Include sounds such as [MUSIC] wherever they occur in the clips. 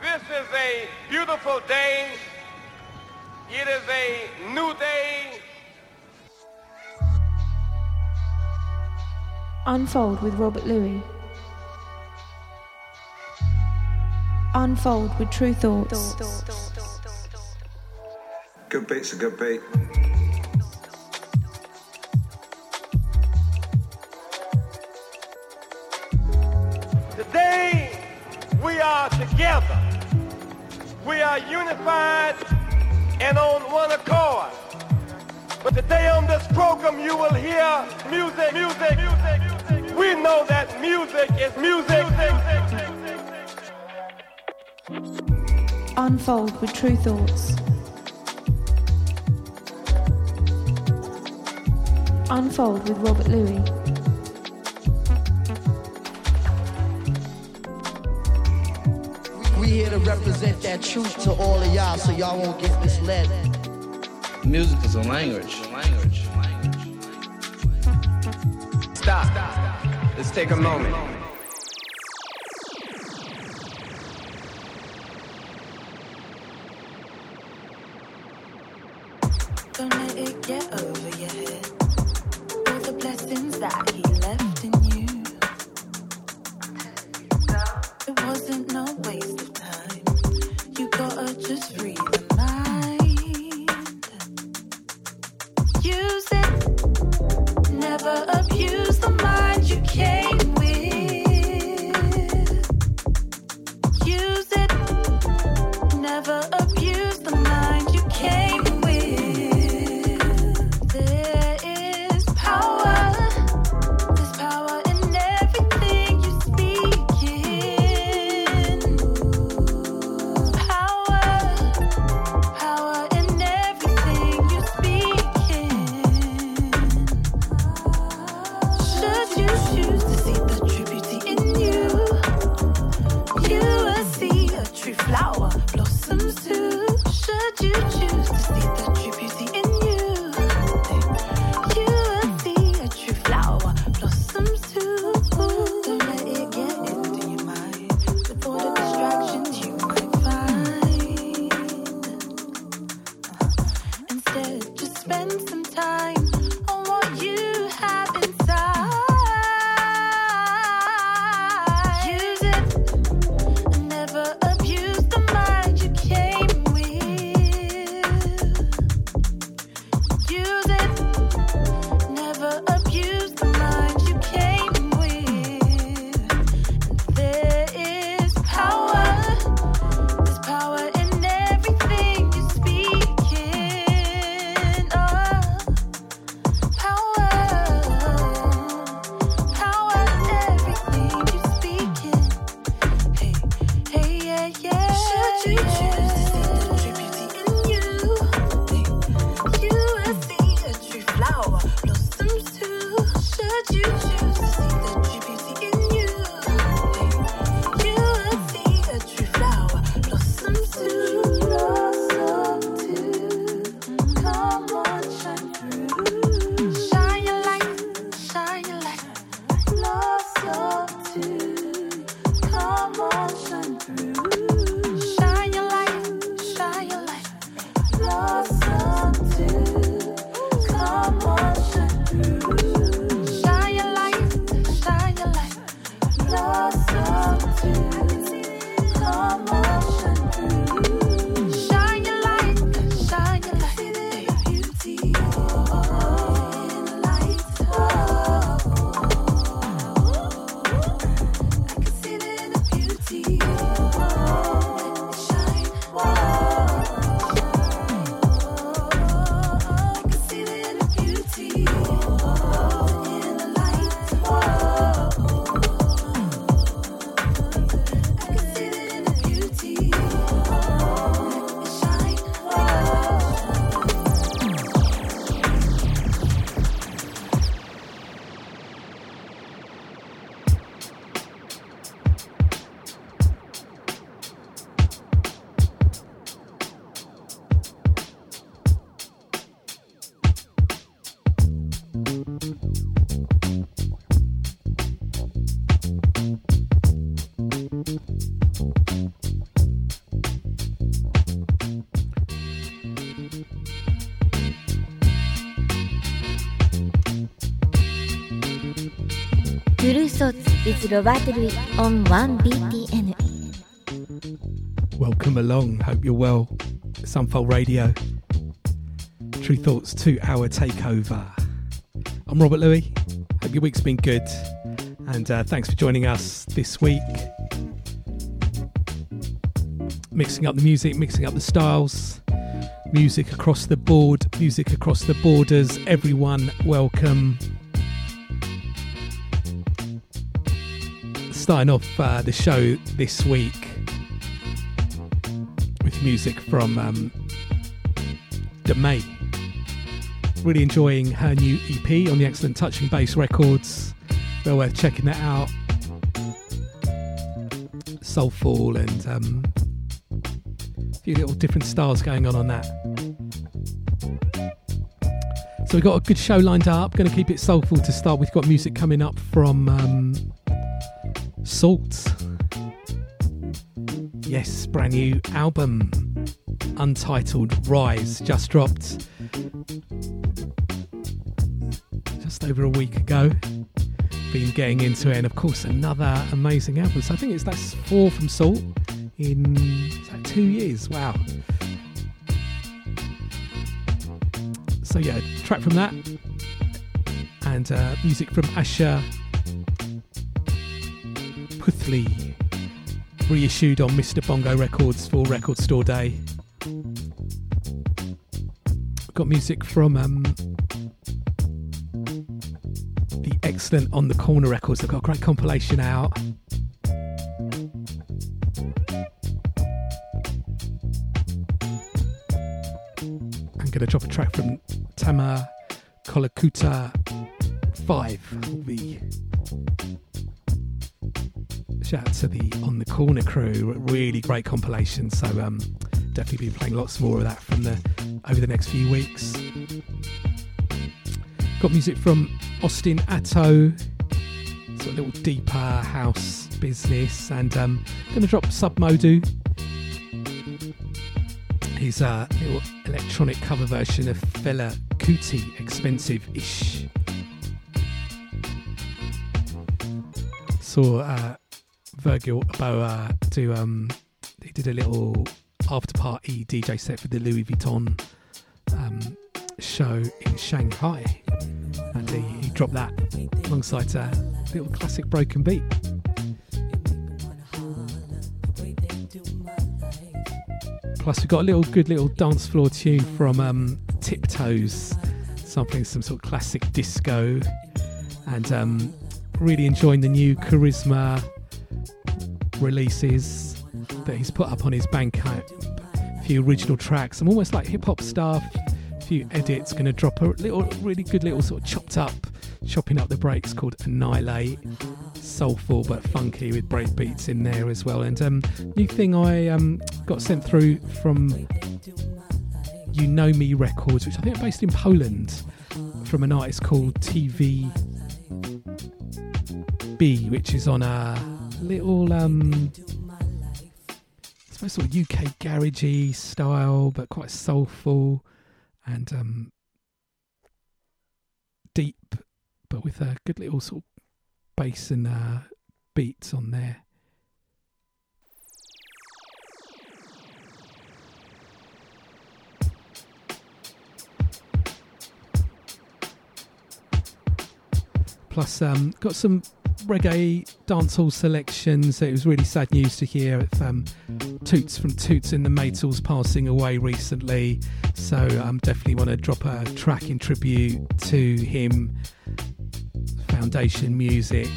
This is a beautiful day. It is a new day. Unfold with Robert Luis. Unfold with Tru Thoughts. Good beat's a good beat. Today we are together. Are unified and on one accord. But today on this program you will hear music, music, music. We know that music is music. Unfold with Tru Thoughts. Unfold with Robert Luis. Represent that truth to all of y'all so y'all won't get misled. Music is a language. Language. Stop. Let's take a moment. With Robert on 1BTN. Welcome along. Hope you're well. Sunfold Radio. Tru Thoughts two hour takeover. I'm Robert Luis. Hope your week's been good. And uh, thanks for joining us this week. Mixing up the music, mixing up the styles, music across the board, music across the borders. Everyone, welcome. Starting off uh, the show this week with music from um. Really enjoying her new EP on the excellent Touching Bass Records. Well worth checking that out. Soulful and um, a few little different styles going on on that. So we've got a good show lined up. Going to keep it soulful to start. We've got music coming up from um, SAULT. Yes, brand new album, Untitled Rise, just dropped just over a week ago. Been getting into it, and of course, another amazing album. So I think it's that's four from SAULT in two years. Wow. So yeah, track from that, and uh, music from Asha Puthli, reissued on Mr. Bongo Records for Record Store Day. Got music from um, the excellent On the Corner Records. They've got a great compilation out. I'm going to drop a track from Tama Kolakuta 5. The shout out to the On the Corner crew. Really great compilation. So um, definitely be playing lots more of that from the over the next few weeks. Got music from Austin Atto, sort of a little deeper house business, and um, going to drop Submodu. His uh, little electronic cover version of Fela Kuti, expensive-ish. Saw uh, Virgil Abloh do um, he did a little after party DJ set for the Louis Vuitton um, show in Shanghai, and he, he dropped that alongside a little classic broken beat. Plus, we've got a little good little dance floor tune from um, Tiptoes, sampling some sort of classic disco, and um, really enjoying the new Charisma releases that he's put up on his Bandcamp. A few original tracks, some almost like hip hop stuff. A few edits. Going to drop a little, really good little sort of chopped up, chopping up the breaks called Annihilate. Soulful but funky with break beats in there as well. And um, new thing I um, got sent through from You Know Me Records, which I think are based in Poland, from an artist called TV B, which is on a little um I suppose sort of UK garagey style, but quite soulful and um deep, but with a good little sort of bass and uh, beats on there. Plus, um, got some reggae dancehall selections. It was really sad news to hear of um, Toots from Toots and the Maytals passing away recently. So I um, definitely want to drop a track in tribute to him. Foundation music.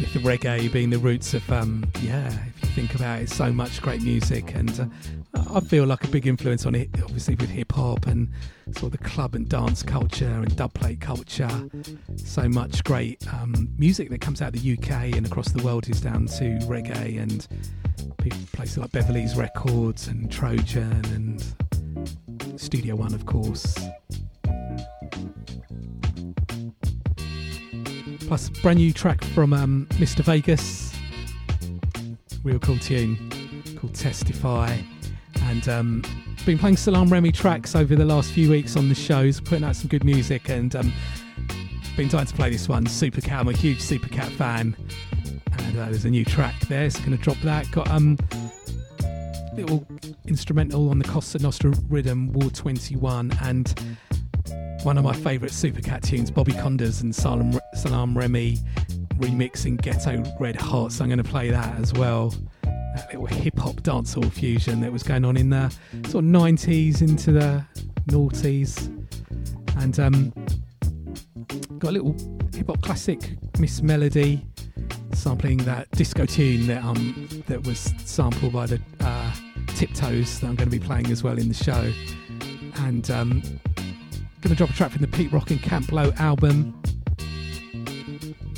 With the reggae being the roots of, um, yeah, if you think about it, so much great music and uh, I feel like a big influence on it, obviously with hip hop and sort of the club and dance culture and dubplate culture. So much great um, music that comes out of the UK and across the world is down to reggae and places like Beverly's Records and Trojan and Studio One, of course. Plus, brand new track from um, Mr. Vegas, real cool tune called Testify and um, been playing Salaam Remi tracks over the last few weeks on the shows, putting out some good music, and um, been dying to play this one, Super Cat. I'm a huge Super Cat fan, and uh, there's a new track there, so going to drop that. Got um little instrumental on the Costa Nostra rhythm, War 21, and one of my favourite Super Cat tunes, Bobby Konders and Salaam, Salaam Remi remixing Ghetto Red Hot. So I'm going to play that as well that little hip hop dancehall fusion that was going on in the sort of 90s into the noughties. And um, got a little hip hop classic, Miss Melody, sampling that disco tune that um that was sampled by the uh, Tiptoes that I'm going to be playing as well in the show. And um, going to drop a track from the Pete Rock and Camp Lo album.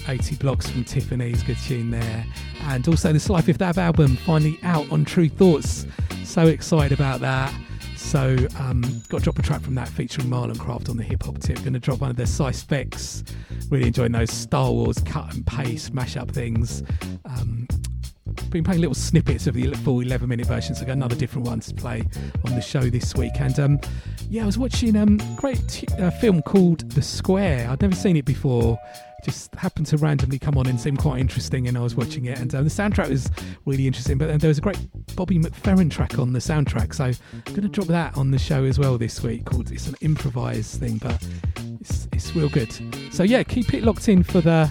80 blocks from Tiffany's, good tune there. And also the Sly Fifth Ave album finally out on Tru Thoughts. So excited about that. So um, got to drop a track from that featuring Marlon Craft on the hip hop tip. Going to drop one of their Sci Specs. Really enjoying those Star Wars cut and paste mashup things. Um, been playing little snippets of the full 11 minute version, so got another different one to play on the show this week. And um, yeah, I was watching a um, great t- uh, film called The Square. I'd never seen it before just happened to randomly come on and seemed quite interesting, and I was watching it. And uh, the soundtrack was really interesting. But there was a great Bobby McFerrin track on the soundtrack, so I'm going to drop that on the show as well this week. Called it's an improvised thing, but it's it's real good. So yeah, keep it locked in for the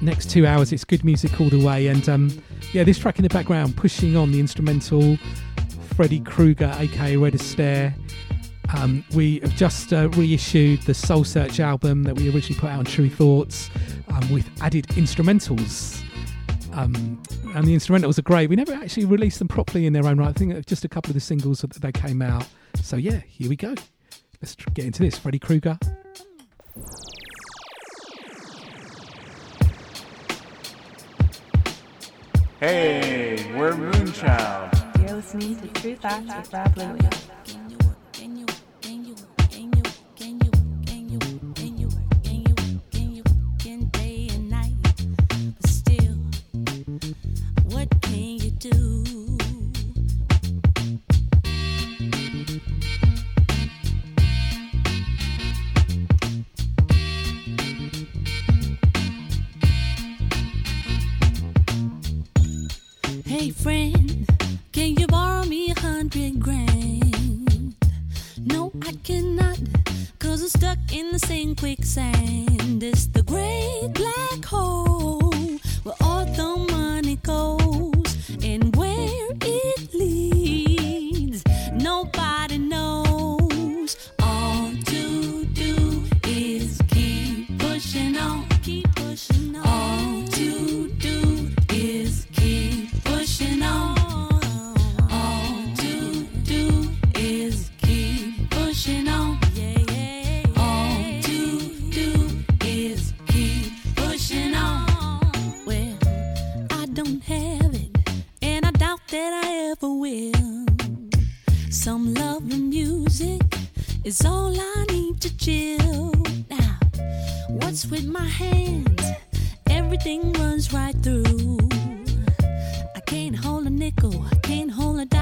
next two hours. It's good music all the way, and um, yeah, this track in the background, pushing on the instrumental, Freddy Krueger, aka Red Astaire. Um, we have just uh, reissued the Soul Search album that we originally put out on Tru Thoughts um, with added instrumentals. Um, and the instrumentals are great. We never actually released them properly in their own right. I think just a couple of the singles that they came out. So yeah, here we go. Let's get into this. Freddy Krueger. Hey, we're Moonchild. You're listening to Tru Thoughts with Rob Louie. Hey friend, can you borrow me a hundred grand? No, I cannot, cause I'm stuck in the same quicksand. It's the great black hole where all the money goes is all I need to chill. Now, what's with my hands? Everything runs right through. I can't hold a nickel, I can't hold a dime.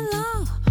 But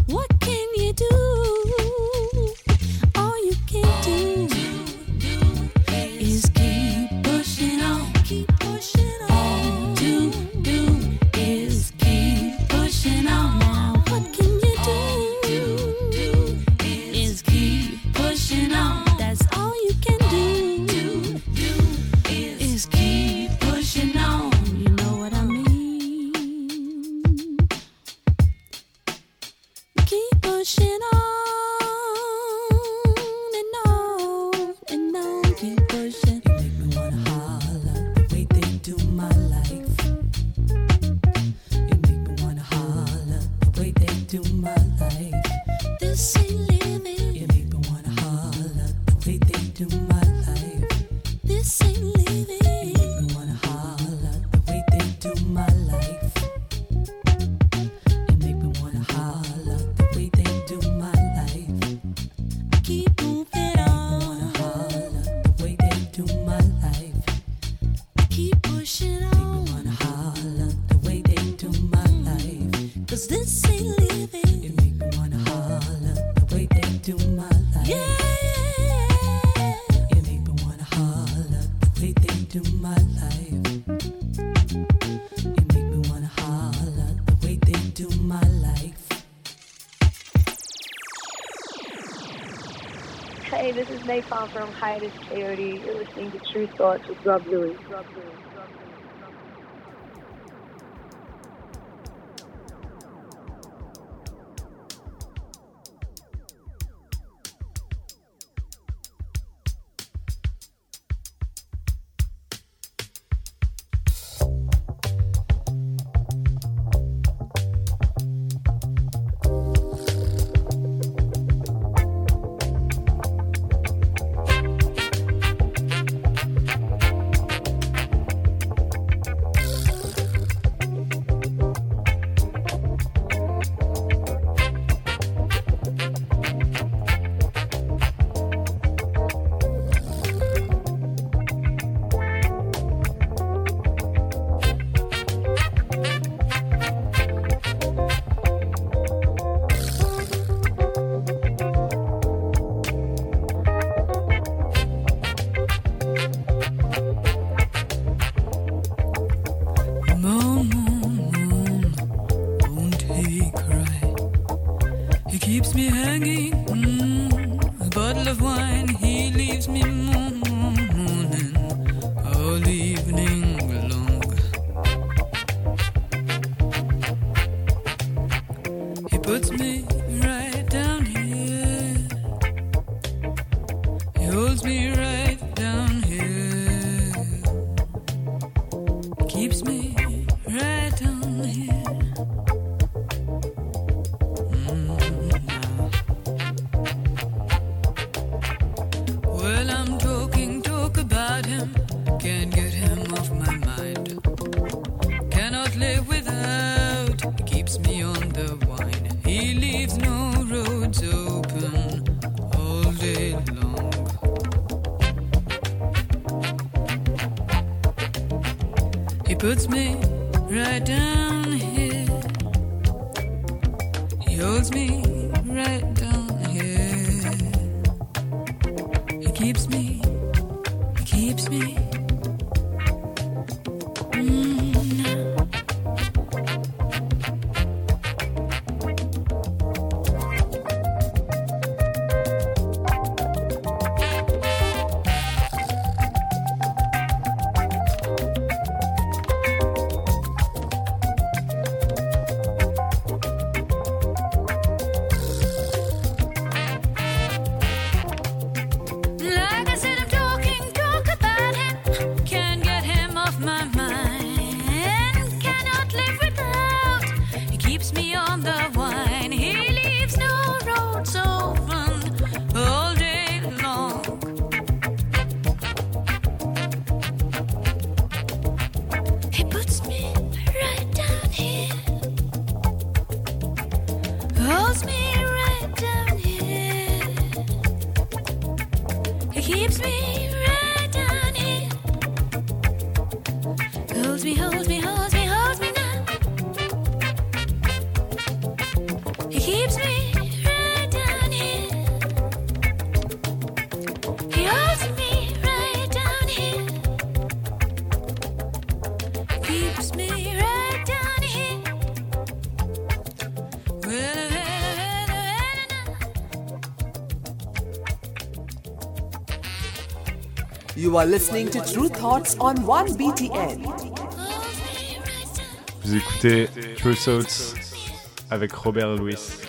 I'm from Hiatus Kaiyote. You're listening to Tru Thoughts with Rob Luis. Rob Luis. holds me right down here. He keeps me, he keeps me. You are listening to Tru Thoughts on 1BTN. Vous écoutez Tru Thoughts avec Robert Luis.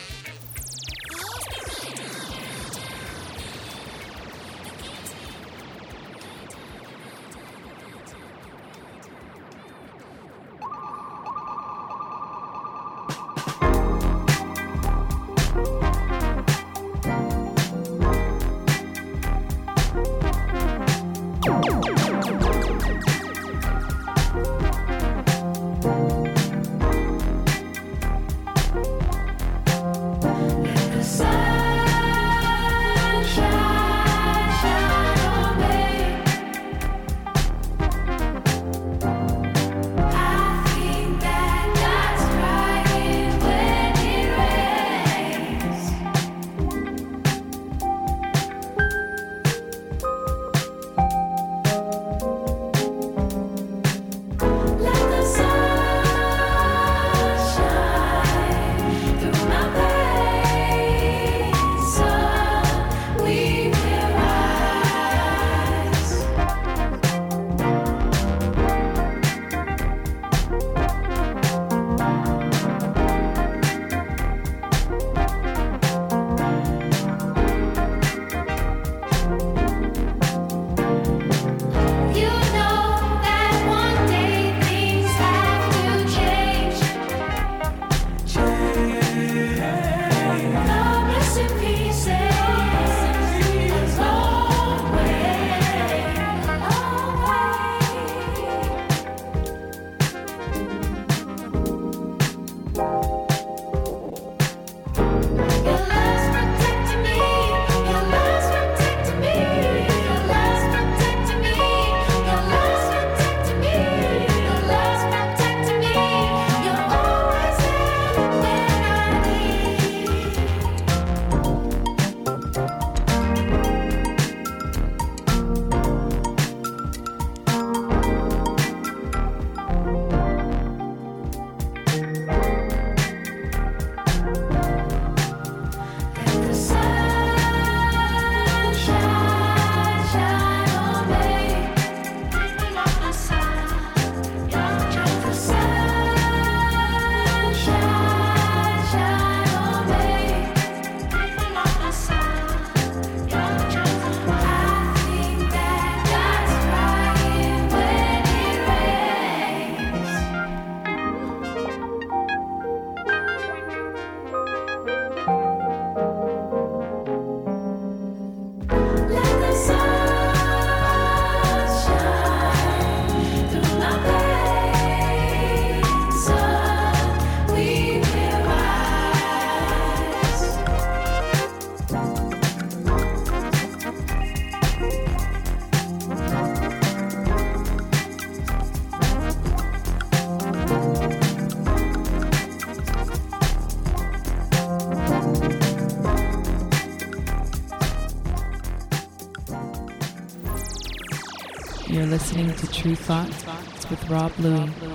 Tru Thoughts with Rob Louie.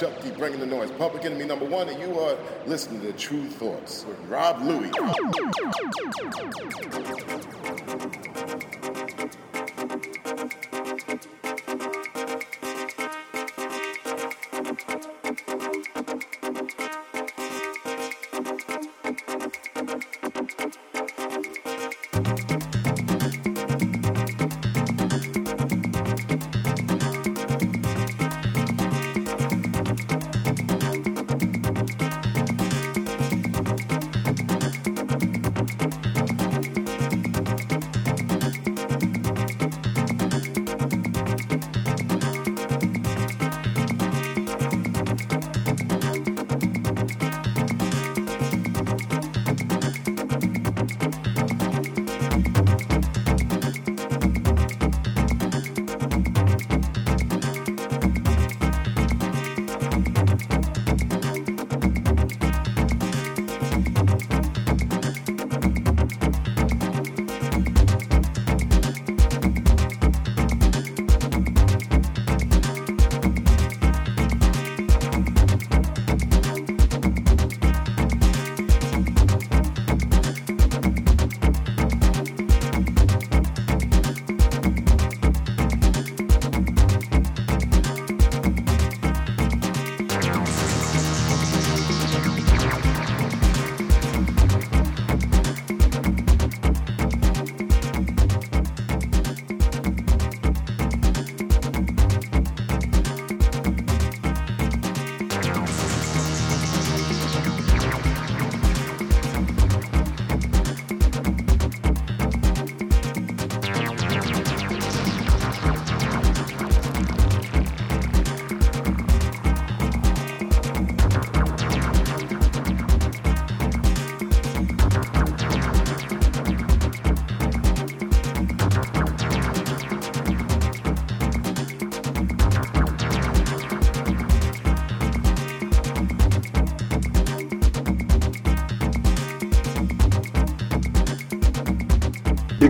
Chuck D bringing the noise. Public enemy number one, and you are listening to Tru Thoughts with Rob Louie.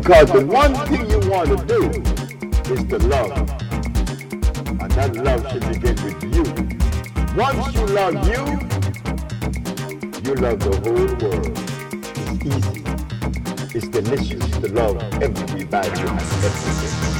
Because the one thing you want to do is to love. And that love should begin with you. Once you love you, you love the whole world. It's easy. It's delicious to love everybody.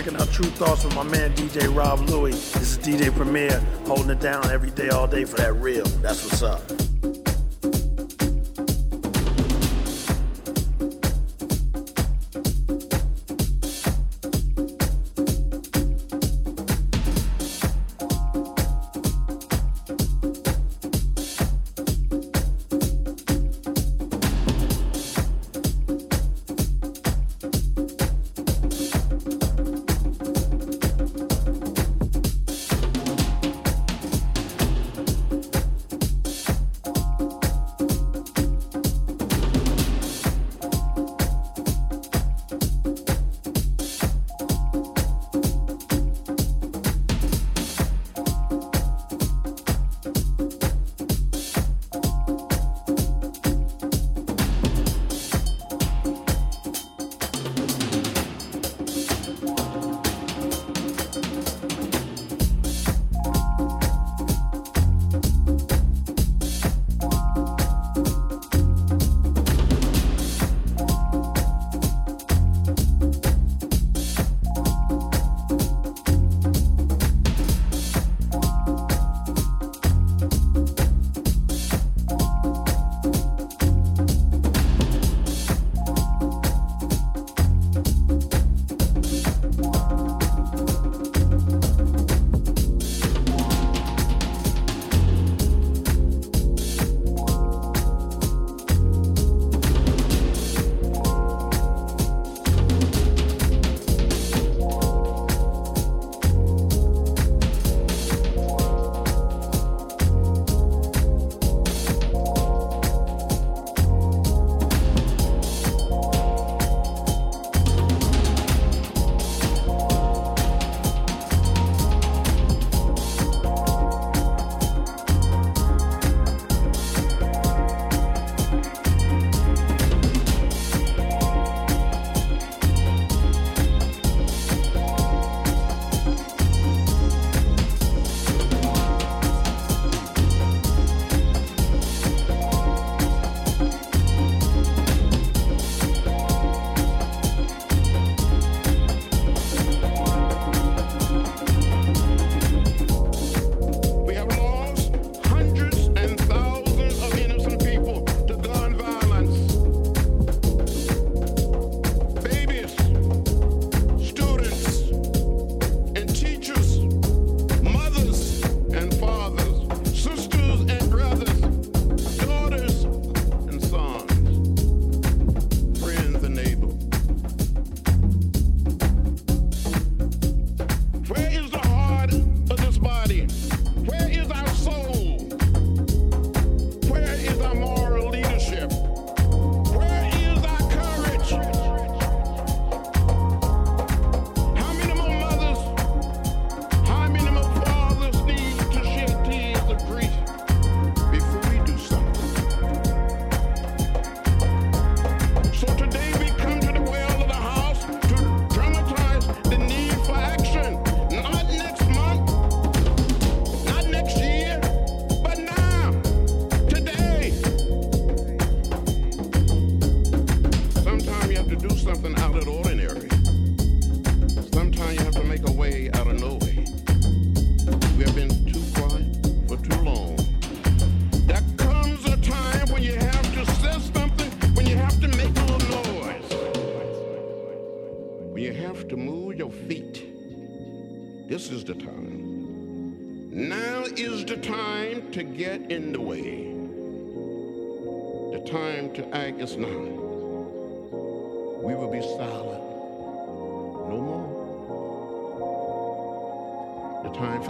Checking out Tru Thoughts with my man DJ Rob Luis. This is DJ Premier holding it down every day, all day for that real. That's what's up.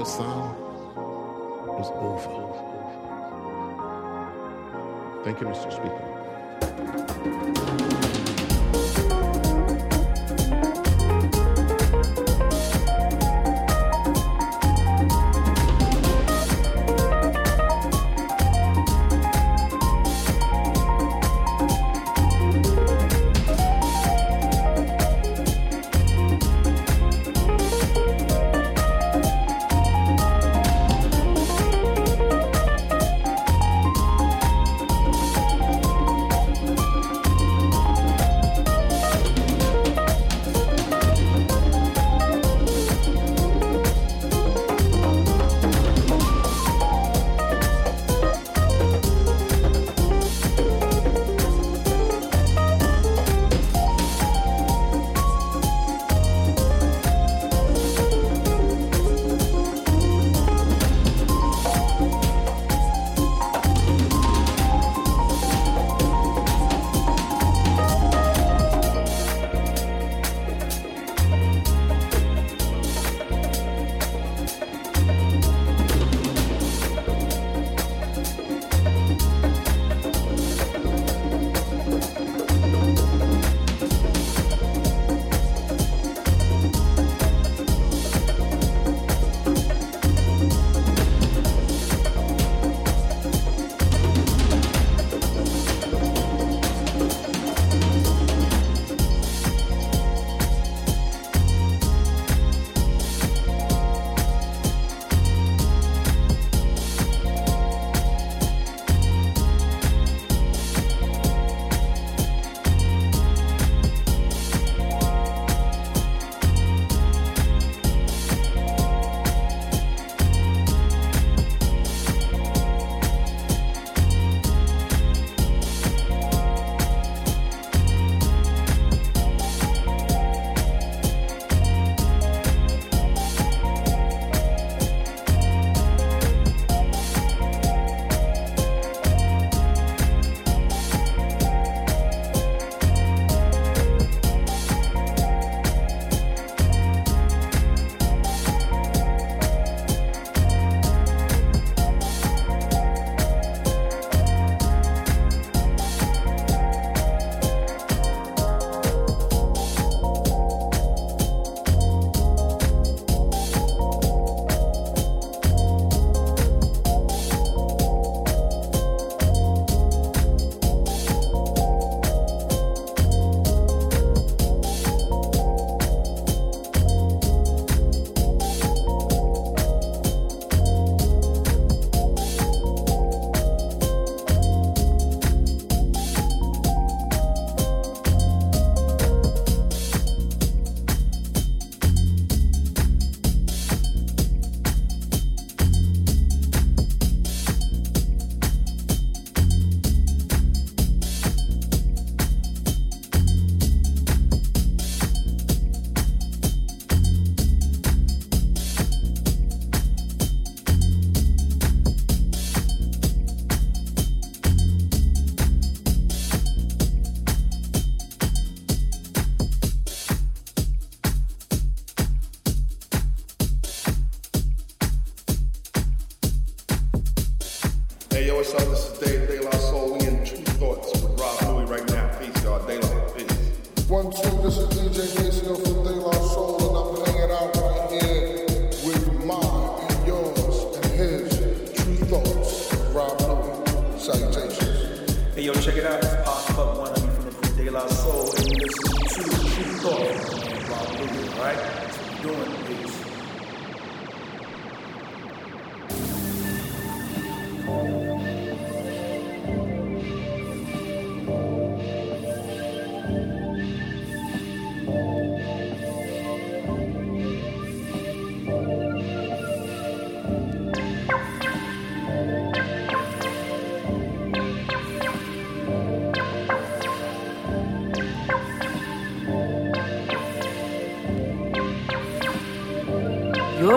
The silence is over. Thank you, Mr. Speaker.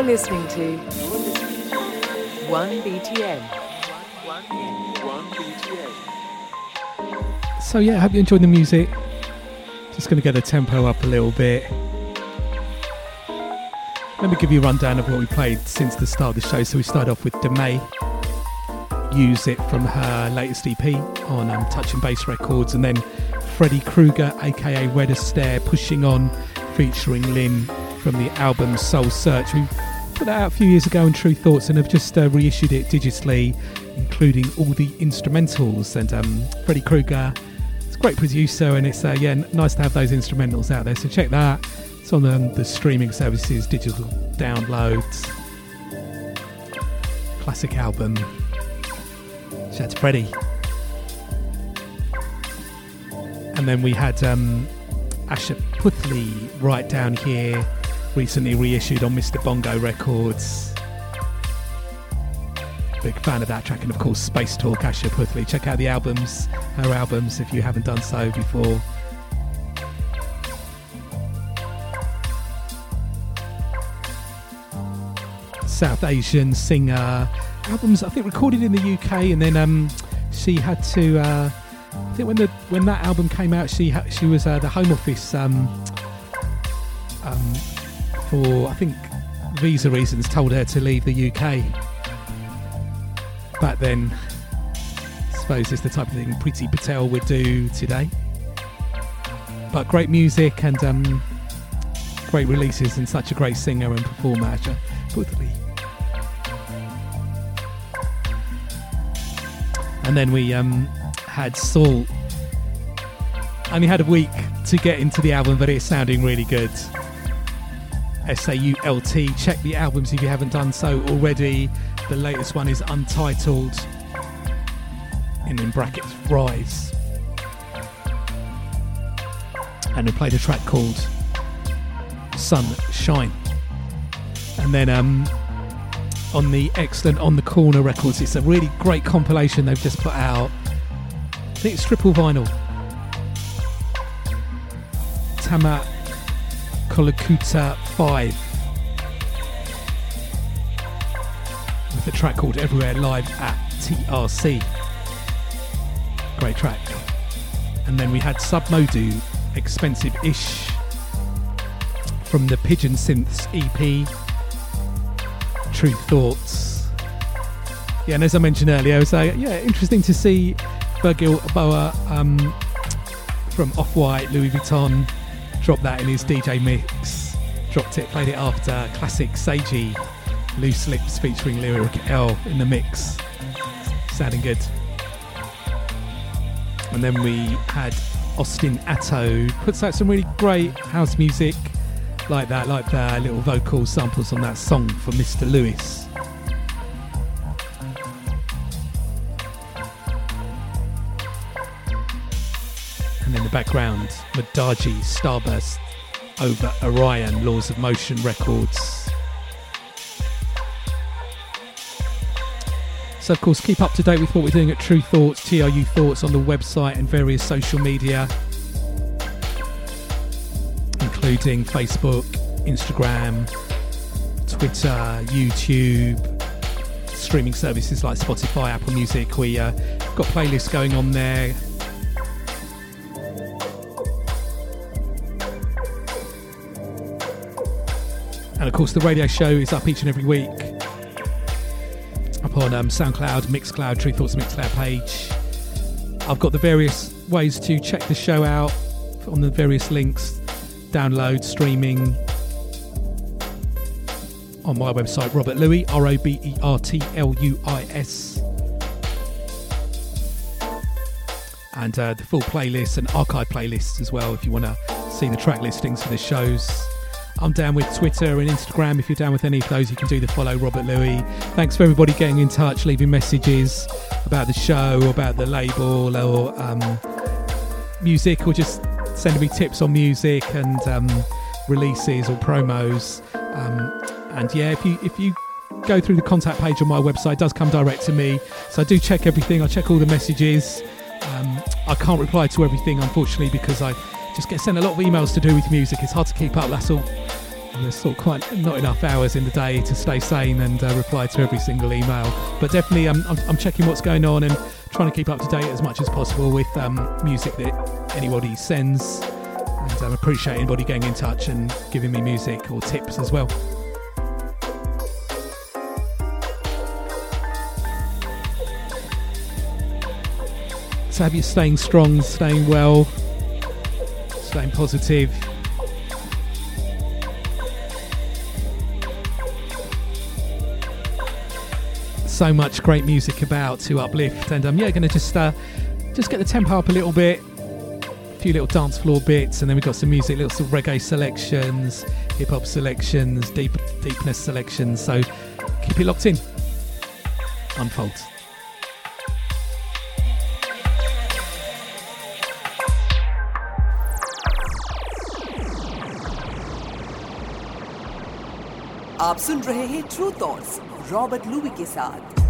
You're listening to 1BTN. 1BTN. So yeah, I hope you enjoyed the music. Just going to get the tempo up a little bit. Let me give you a rundown of what we played since the start of the show. So we started off with Demay. Use it from her latest EP on um, Touch and Bass Records, and then Freddy Krueger, aka Red Astaire, pushing on, featuring Lynn from the album Soul Search. We put that out a few years ago in Tru Thoughts and have just uh, reissued it digitally, including all the instrumentals. And um, Freddy Krueger, it's a great producer, and it's uh, yeah nice to have those instrumentals out there. So check that. It's on um, the streaming services, digital downloads. Classic album. Shout out to Freddie. And then we had um, Asha Puthli right down here, recently reissued on Mr. Bongo Records. Big fan of that track, and of course, Space Talk, Asha Puthli. Check out the albums, her albums, if you haven't done so before. South Asian singer. Albums, I think, recorded in the UK, and then um, she had to. Uh, I think when the when that album came out, she ha- she was uh, the Home Office um, um, for I think visa reasons told her to leave the UK. Back then, I suppose it's the type of thing Priti Patel would do today. But great music and um, great releases, and such a great singer and performer. And then we um, had SAULT. Only had a week to get into the album, but it's sounding really good. S A U L T. Check the albums if you haven't done so already. The latest one is Untitled, and in brackets, Rise. And we played a track called Sunshine. And then um, on the excellent On the Corner Records, it's a really great compilation they've just put out. I think it's triple vinyl. Tama Kolakuta 5 with a track called Everywhere Live at TRC. Great track. And then we had Submodu, Expensive Ish from the Pigeon Synths EP, Tru Thoughts. Yeah, and as I mentioned earlier, was uh, yeah, interesting to see Virgil Abloh um, from Off White, Louis Vuitton, drop that in his DJ mix. Dropped it, played it after classic Seiji, Loose Lips featuring Lyric L in the mix. Sounding good. And then we had Austin Atto puts out some really great house music like that, like the little vocal samples on that song for Mr. Lewis. In the background, Madaji Starburst over Orion, Laws of Motion Records. So, of course, keep up to date with what we're doing at Tru Thoughts, TRU Thoughts on the website and various social media, including Facebook, Instagram, Twitter, YouTube, streaming services like Spotify, Apple Music. We uh, got playlists going on there. And of course, the radio show is up each and every week up on um, SoundCloud, Mixcloud, Tru Thoughts Mixcloud page. I've got the various ways to check the show out on the various links, download, streaming on my website, Robert Luis, R O B E R T L U I S. And uh, the full playlist and archive playlists as well if you want to see the track listings for the shows. I'm down with Twitter and Instagram. If you're down with any of those, you can do the follow Robert Luis. Thanks for everybody getting in touch, leaving messages about the show, about the label, or um, music, or just sending me tips on music and um, releases or promos. Um, and yeah, if you if you go through the contact page on my website, it does come direct to me. So I do check everything. I check all the messages. Um, I can't reply to everything, unfortunately, because I just get sent a lot of emails to do with music. It's hard to keep up, that's all. And there's sort of quite not enough hours in the day to stay sane and uh, reply to every single email. But definitely, um, I'm, I'm checking what's going on and trying to keep up to date as much as possible with um, music that anybody sends. And I um, appreciate anybody getting in touch and giving me music or tips as well. So have you staying strong, staying well, staying positive. So much great music about to uplift, and um, yeah, going to just uh, just get the tempo up a little bit, a few little dance floor bits, and then we've got some music, little reggae selections, hip hop selections, deep deepness selections. So keep it locked in. Unfolds. आप सुन रहे हैं true thoughts Robert Louis के साथ।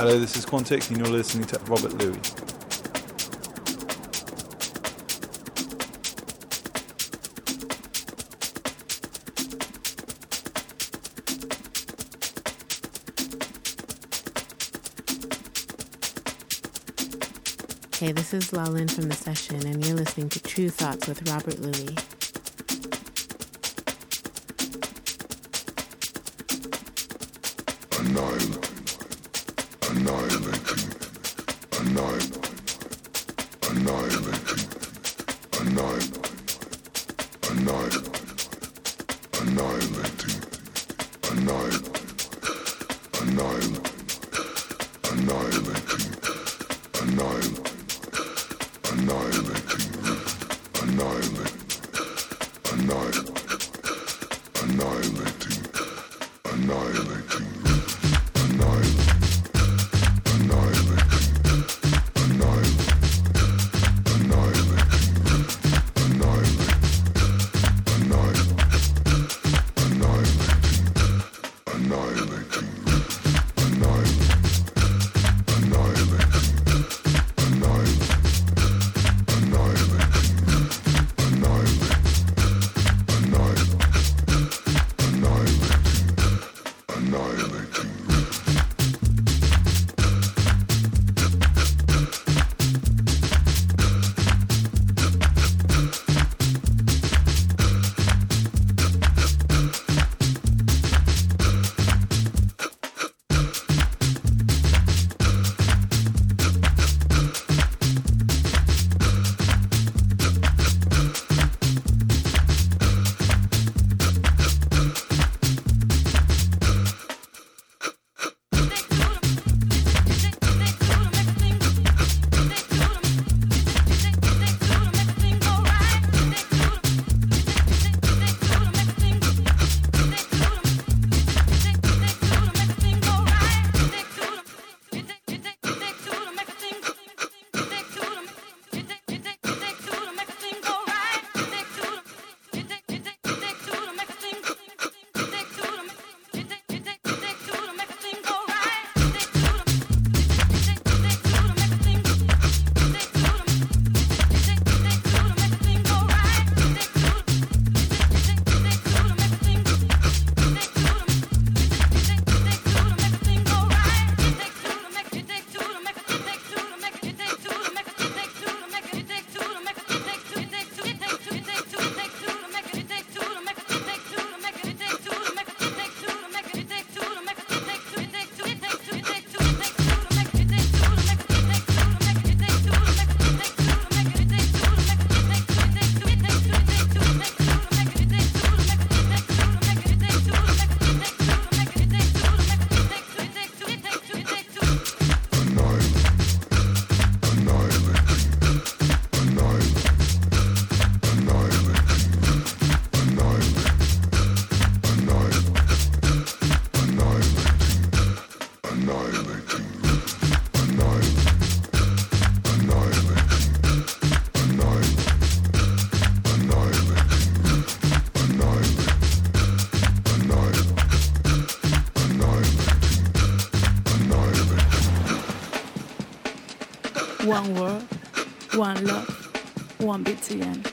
Hello, this is Quantic, and you're listening to Robert Luis. Hey, this is Lalin from the session, and you're listening to Tru Thoughts with Robert Luis. One world, one love, one BTN.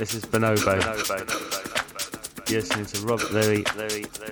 This is Bonobo. Bonobo. You're listening to Robert Luis. Louis.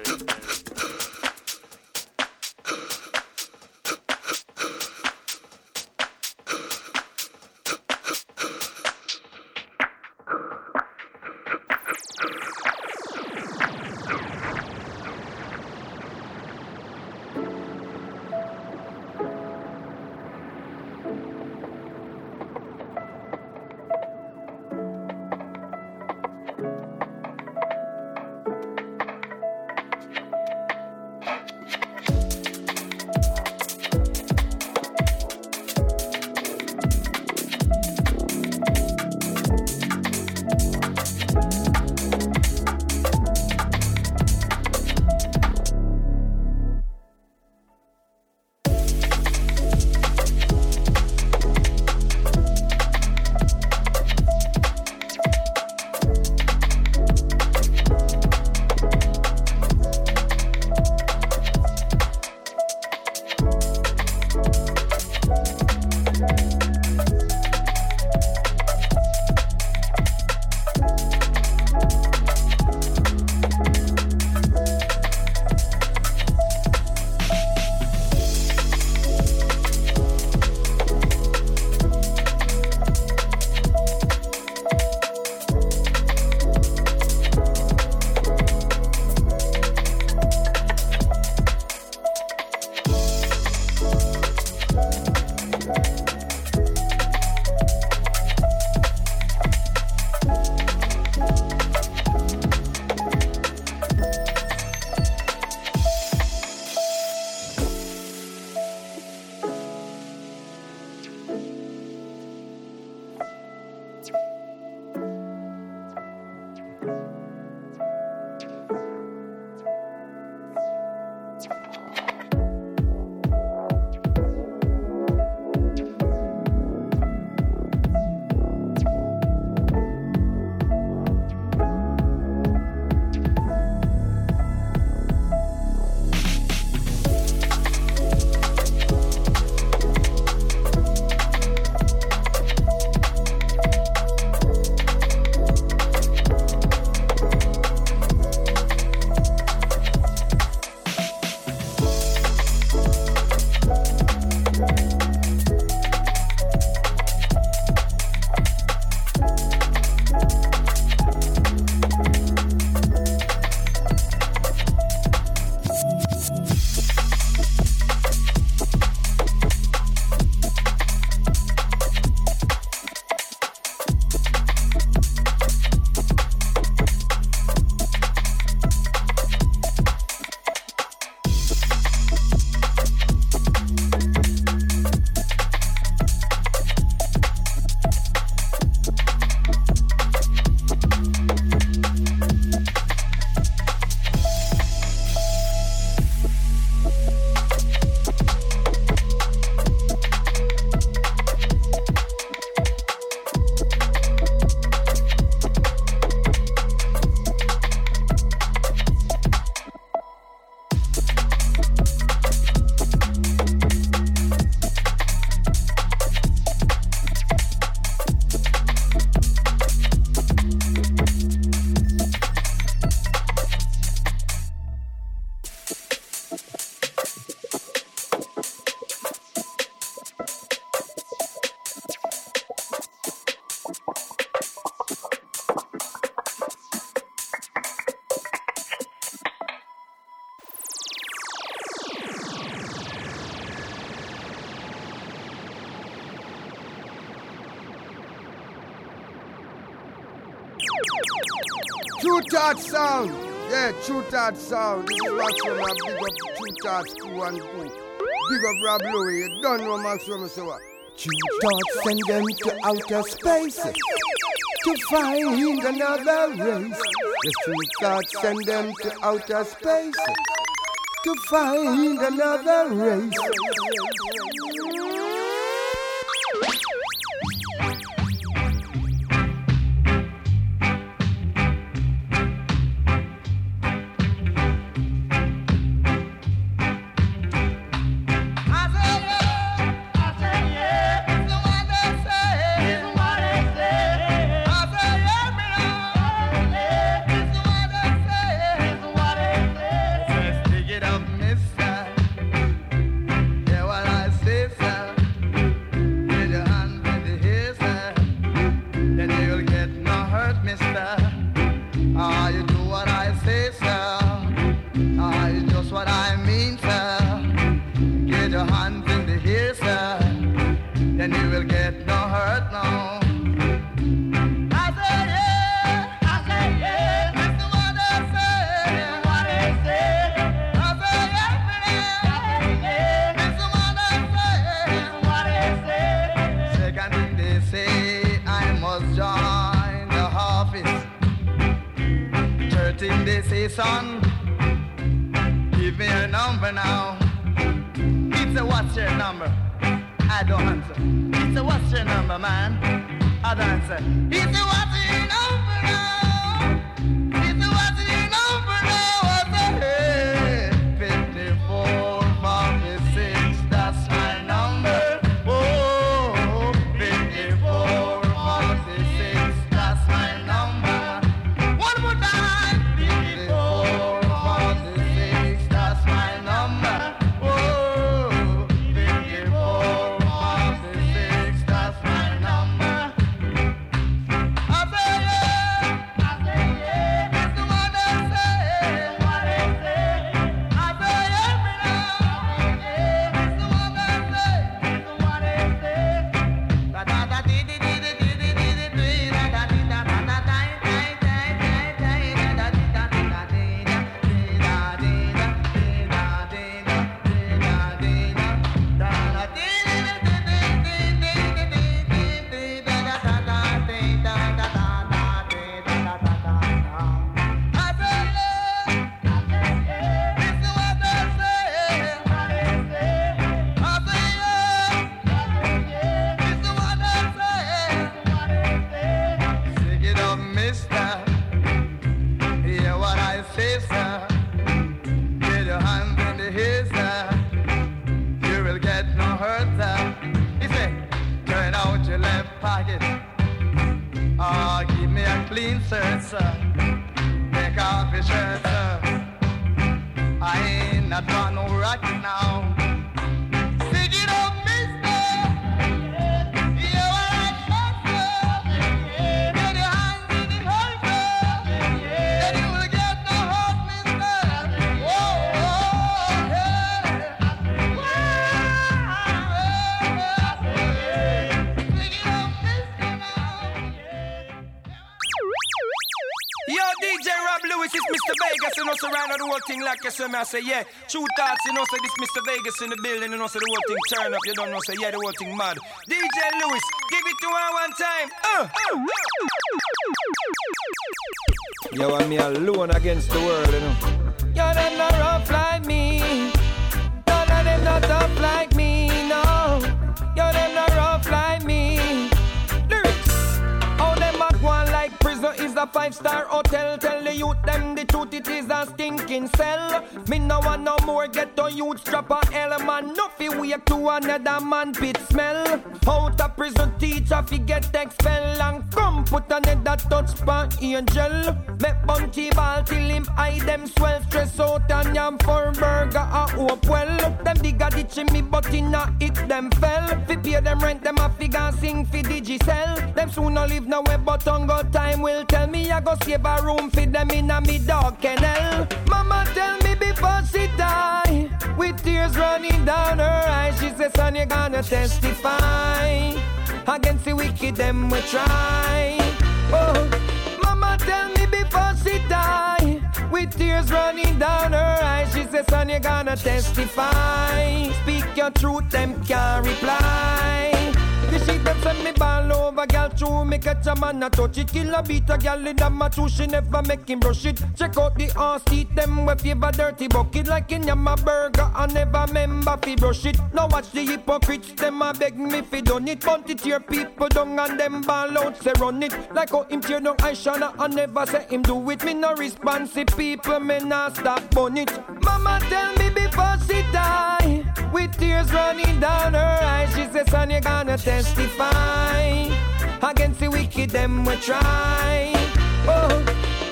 Thought Sound. Yeah, Tru Thought Sound. This is Maxwell. I big up Tru Thoughts 2 and 2. Big up Rob Luis. You don't know Maxwell. So? Tru Thoughts send them to outer space to find another race. The Tru Thoughts send them to outer space to find another race. Son, give me your number now. He said, what's your number? I don't answer. He said, what's your number, man? I don't answer. He said, what's you say, me, I say, yeah. Tru thoughts, you know, say this Mr. Vegas in the building, you know, so the whole thing turn up, you don't know, say, yeah, the whole thing mad. DJ Luis, give it to her one time. Uh. Yo, I'm me alone against the world, you know. Yo, them not rough like me. None of them not tough like me, no. Yo, them not rough like me. Lyrics. How them a go like prison is a five-star hotel. Tell the youth them the truth, it is a stinking cell. Me no want no more ghetto youth strap a man. No fi wake to another man pit smell. Out of prison teacher fi get expel and put another touch pan angel. Make bounty ball till him eye them swell. Stress out and yam for burger a hope well. Them digga ditch me but inna it them fell. Fi pay them rent them a figure sing fi digicel. Them soon no live nowhere but hunger time will tell me I go save a room for them in a me dog kennel. Mama tell me before she die, with tears running down her eyes, she says, son, you gonna testify against the wicked them we try. Oh, mama tell me before she die, with tears running down her eyes, she says, son, you gonna testify. Speak your truth, them can't reply. Sheep them send me ball over, gal true me catch a man a touch it. Kill a beat a gal in a my she never make him brush it. Check out the ass teeth them we favor dirty bucket like in yam a burger. I never member fi brush it. Now watch the hypocrites them a beg me fi done it. Punt it here people down and them ball out say run it. Like how him tear down Aishana I never say him do it. Me no responsive people me nah stop bun it. Mama tell me before she die with tears running down her eyes. She says son you're gonna testify against the wicked them we try. Oh,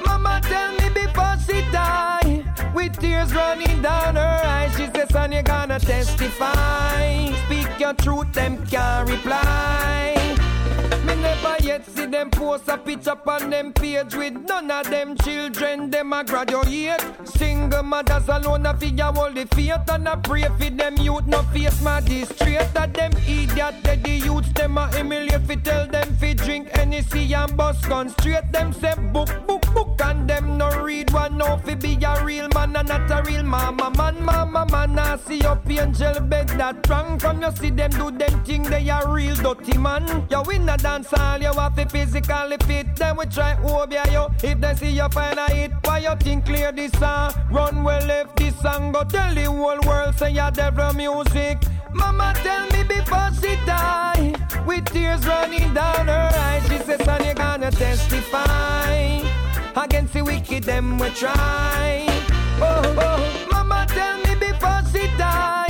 mama tell me before she die with tears running down her eyes. She says son you gonna testify. Speak your truth them can't reply. Me never yet see them post a picture on them page with none of them children. Them a graduate. Single mothers alone a figure hold the faith and a pray for them youth no face magistrate. That them idiot that the youths them a emulate fi tell them fi drink Hennessy and bus gun straight. Them say book book book and them no read one no fi be a real man and not a real mama man. Mama man I see up angel bed that wrong from you see them do them thing they a real dirty man. You win a dance all, you have to physically fit. Then we try oh, obey you. If they see you find a hit, why you think clear this song? Run well left this song, go tell the whole world say you're devil music. Mama tell me before she die, with tears running down her eyes. She says, son, you gonna testify against the wicked, them we try. Oh, oh, oh. mama tell me before she die,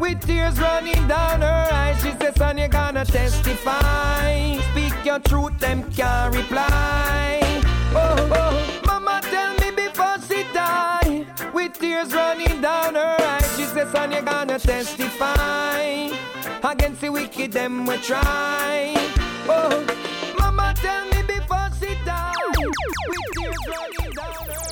with tears running down her eyes. She says, son, you gonna testify. Speak your truth, them can't reply. Oh, oh, mama tell me before she die, with tears running down her eyes. She says, son, you gonna testify. Against the wicked, them we try. Oh, mama tell me before she die, with tears running down her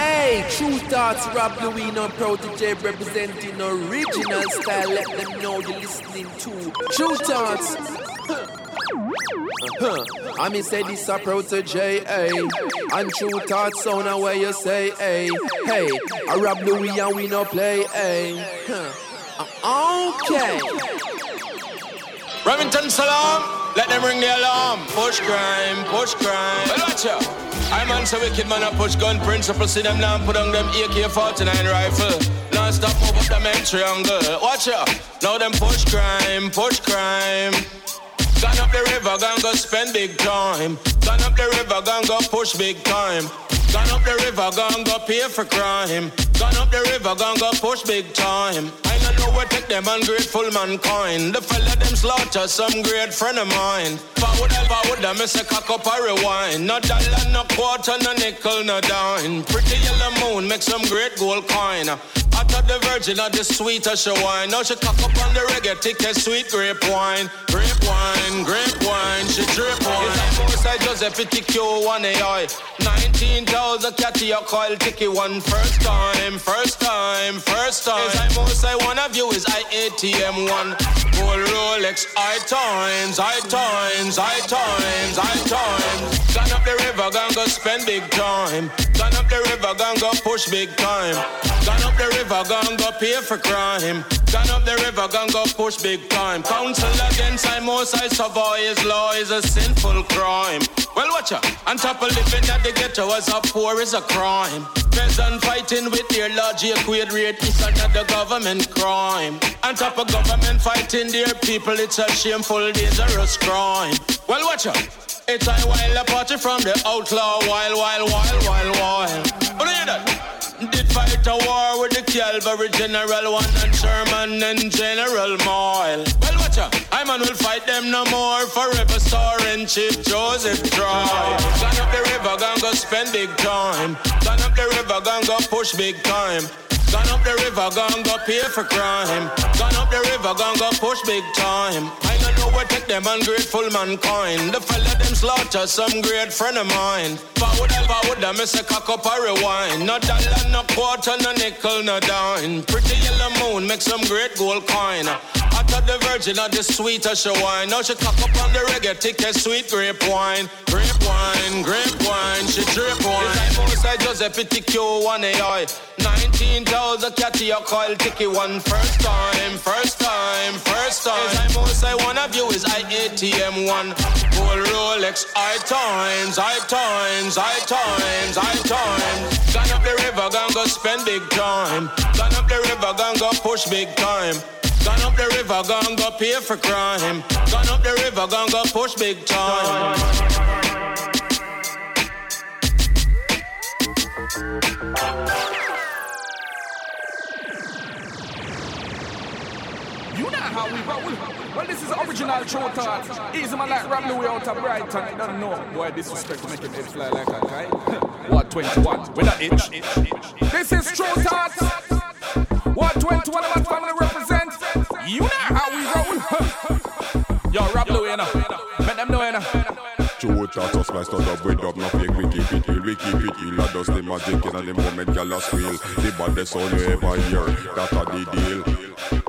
Hey, Tru Thoughts, Rob Luis, no protege representing original style. Let them know you're listening to Tru Thoughts. Huh. [LAUGHS] I mean, say this a protege, hey. And Tru Thoughts sound a way you say, hey. Hey, I Rob Luis and we no play, hey. Huh. [LAUGHS] Okay. Remington Salam, let them ring the alarm. Push crime, push crime. Well, watch out. I man so wicked man I push gun principle. See them now put on them AK-49 rifle. Non-stop move up them end triangle. Watch out. Now them push crime, push crime. Gone up the river, gone go spend big time. Gone up the river, gone go push big time. Gone up the river, gone go pay for crime. Gone up the river, gone go push big time. I know where take them ungrateful mankind. The fella them slaughter some great friend of mine. Forward, forward, them is a cock up a rewind. No dollar, no quarter, no nickel, no dime. Pretty yellow moon make some great gold coin. I thought the virgin of the sweeter she wine. Now she cock up on the reggae, take a sweet grape wine. Grape wine, grape wine, she drip wine. It's most I Joseph TQ one AI. 19,000 catty a coil ticky one first time, first time, first time. It's I one of you is I ATM one. Gold Rolex, I times, I times, I times, I times. Gone up the river, gone go spend big time. Gone up the river, gone go push big time. Gone up the river, gone go pay for crime. Gone up the river, gone go push big time. Counsel against I most I survive law is a sinful crime. Well, watch out. On top of living at the ghetto as a poor is a crime. Peasant fighting with their large equate rate is another government crime. On top of government fighting their people, it's a shameful, dangerous crime. Well, watch out. It's a wild party from the outlaw, wild, wild, wild, wild, wild. What do you that? Did fight a war with the cavalry general one and Sherman and General Moyle. Well, watch out, I man will fight them no more. Forever starring Chief Joseph Troy. Gone up the river, gone go spend big time. Gone up the river, gone go push big time. Gone up the river, gone go pay for crime. Gone up the river, gone go push big time. I don't know where take them ungrateful mankind. The fella them slaughter some great friend of mine. Forward, forward, them is a cock up a rewind. No dollar, no quarter, no nickel, no dime. Pretty yellow moon make some great gold coin. I the virgin of the sweeter she wine. Now she cock up on the reggae, take a sweet grape wine. Grape wine, grape wine, she drip wine. It's like most I Joseph TQ one AI. 19,000 catty a coil ticky one first time, first time, first time. It's like most I one of you is I ATM one. Gold Rolex, I times, I times, I times, I times. Gone up the river, gone go spend big time. Gone up the river, gone go push big time. Gone up the river, gone go pay for crime. Gone up the river, gone go push big time. How we roll. Well, this is original Tru Thoughts. Easy man like Rob Luis out of Brighton. You don't know. Boy, disrespect to make him head fly like a guy. [LAUGHS] what 21? With an itch. This is Tru Thoughts. What 21 of my family represent. You know how we roll. [LAUGHS] Yo, Rob Luis, you know. Let them know, you know. Tru thoughts us sliced out up with up, no fake, we keep it real, we keep it real. I does the magic in the moment, y'all a squeal. The baddest sound you ever hear, that a the deal.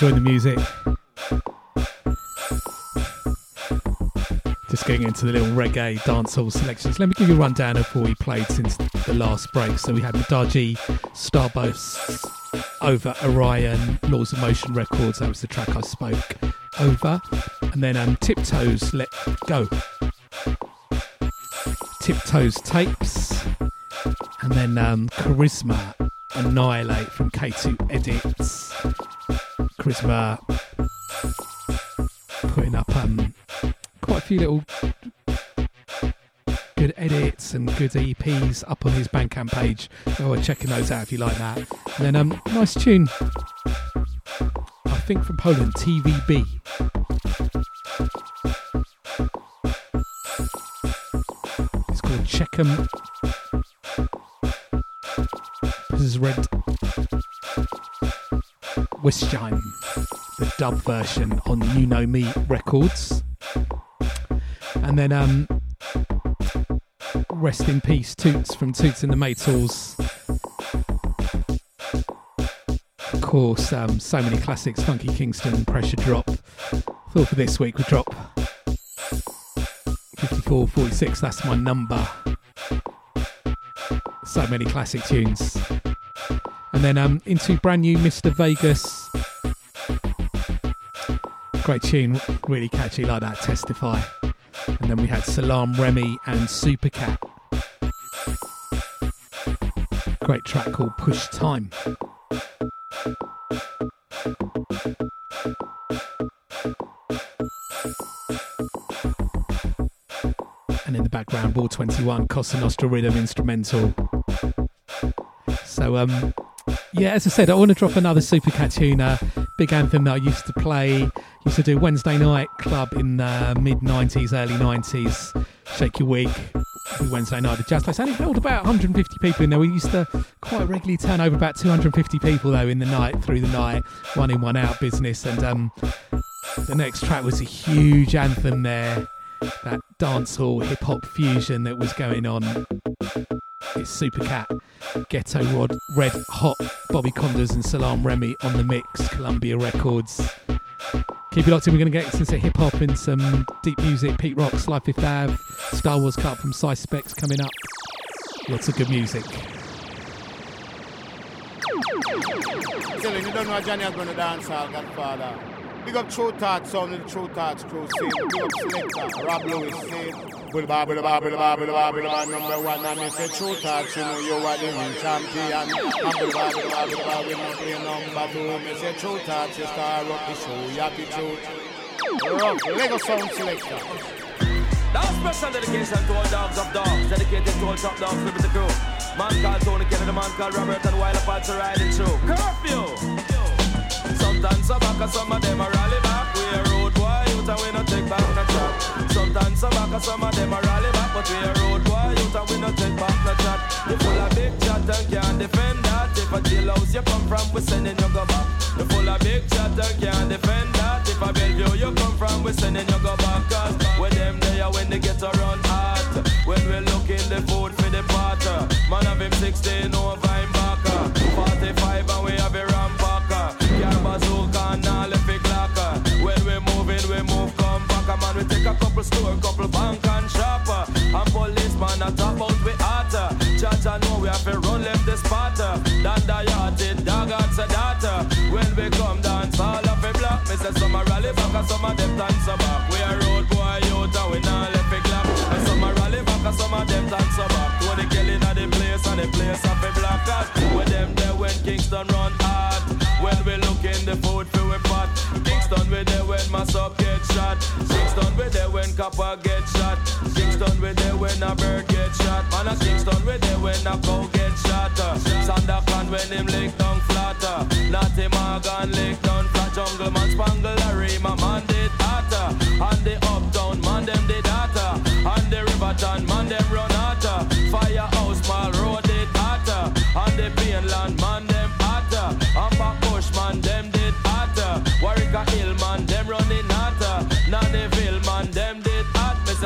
Enjoyed the music. Just getting into the little reggae dancehall selections. Let me give you a rundown of what we played since the last break. So we had Madaji, Starburst, Over Orion, Laws of Motion Records. That was the track I spoke over. And then um, Tiptoes, Let Go. Tiptoes Tapes. And then um, Charisma, Annihilate from K2 Edits. Charisma putting up um, quite a few little good edits and good EPs up on his Bandcamp page. So we're checking those out if you like that. And then um, nice tune, I think from Poland, TVB. It's called Checkem. This Red the dub version on You Know Me Records. And then um Rest in Peace Toots from Toots and the Maytals. Of course, um, so many classics, Funky Kingston, Pressure Drop. Thought for this week we drop 54, 46, that's my number. So many classic tunes. And then um, into brand new Mr. Vegas. Great tune, really catchy like that, Testify. And then we had Salaam Remi and Supercat. Great track called Push Time. And in the background, Ball 21, Costa Nostra Rhythm Instrumental. So, um, yeah, as I said, I want to drop another Supercat tune, uh, big anthem that I used to play, used to do Wednesday night club in the mid 90s, early 90s. Shake Your Wig, Wednesday night at Jazz Place. And it held about 150 people in there. We used to quite regularly turn over about 250 people, though, in the night, through the night, one in, one out business. And um, the next track was a huge anthem there, that dancehall hip hop fusion that was going on. It's Supercat, Ghetto Rod, Red Hot, Bobby Konders, and Salaam Remi on the mix, Columbia Records. Keep it locked in, we're going to get some hip hop and some deep music. Pete Rock's Life Fifth Ave, Star Wars Cut from Cy Specs coming up. Lots of good music. Telling you don't know Johnny are going to dance all Godfather. Big up Tru Thoughts, sound of the Tru Thoughts crew, see. Big up Selector, Rob Luis, see. Bar, bull bar, bull bar, number one, me say Tru Thoughts, you know you are the real champion. And bar, bull bar, we not play number two. Me say Tru Thoughts, you star up the show, you have the truth. Rough, Lego Sound Selector. Now special dedication to all dogs of dogs, dedicated to all top dogs, living the crew. Man called Tony Kennedy, man called Robert, and while apart to riding through. Curfew! Sometimes I back, some of them are rally I some of them are rally back, but we a road boy, youth we no take back the chat. You full of big chat and can't defend that. If a jailhouse you come from, we sending you go back. You full of big chat and can't defend that. If a Bellevue you come from, we sending you go back. Cause when them there, when they get around hot. When we looking the food for the potter. Man have him 16 over him back. 45 and we have a rampacker. Can't bazooka and now back. Man, we take a couple store, couple bank and shopper. And policeman a top out we hotter. Chacha know we have to run left the spotter. Dan the yachted, dog at the data. When we come dance, all of a block. Me say some a rally back and some of them dance back. We a road boy out and we not left it clap. And some a rally back and some of them dance back. Tony Kelly in the place and the place of a black cat. When them there when Kingston run hard. When mass up get shot. Kingston we there when copper get shot. Kingston we there when a bird get shot. Man a Kingston we there when a cow get shot. Uh, Sandakan when him lick down flatter. Uh, Natty Morgan lick down flat. Jungle man spangle a Larry my man did hotter. And the uptown man them did hotter. And the Riverton man them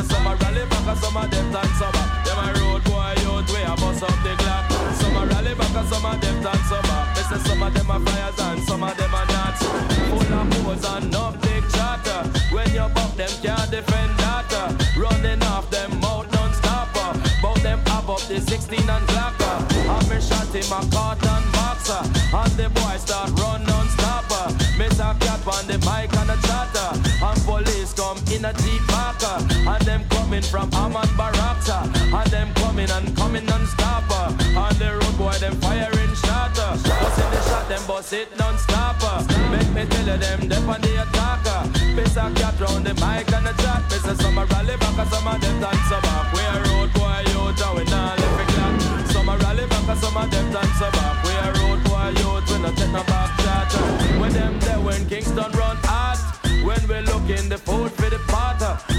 the summer rally back and some of them dance summer. Them a road boy youth, we a bust up the clock. Summer rally back and some of them dance summer. They say some of them a fires and some of them a not. Full of pose and no big chatter. When you buff them can't defend that. Running off them mouth non-stopper. Bout them up up the 16 and gla. I'm a shot him a cotton boxer. And the boy start run non-stopper. Miss a cat on the mic and a chatter. And police come in a deep marker. And them coming from Amman Barakta. And them coming and coming non-stopper. On uh. the road boy them firing shatter. Uh. Bust in the shot them bust it non-stopper. Uh. Make me tell you them dep on the attacker. Piss a cat round the mic and the chat. Miss a some a rally back some of them dance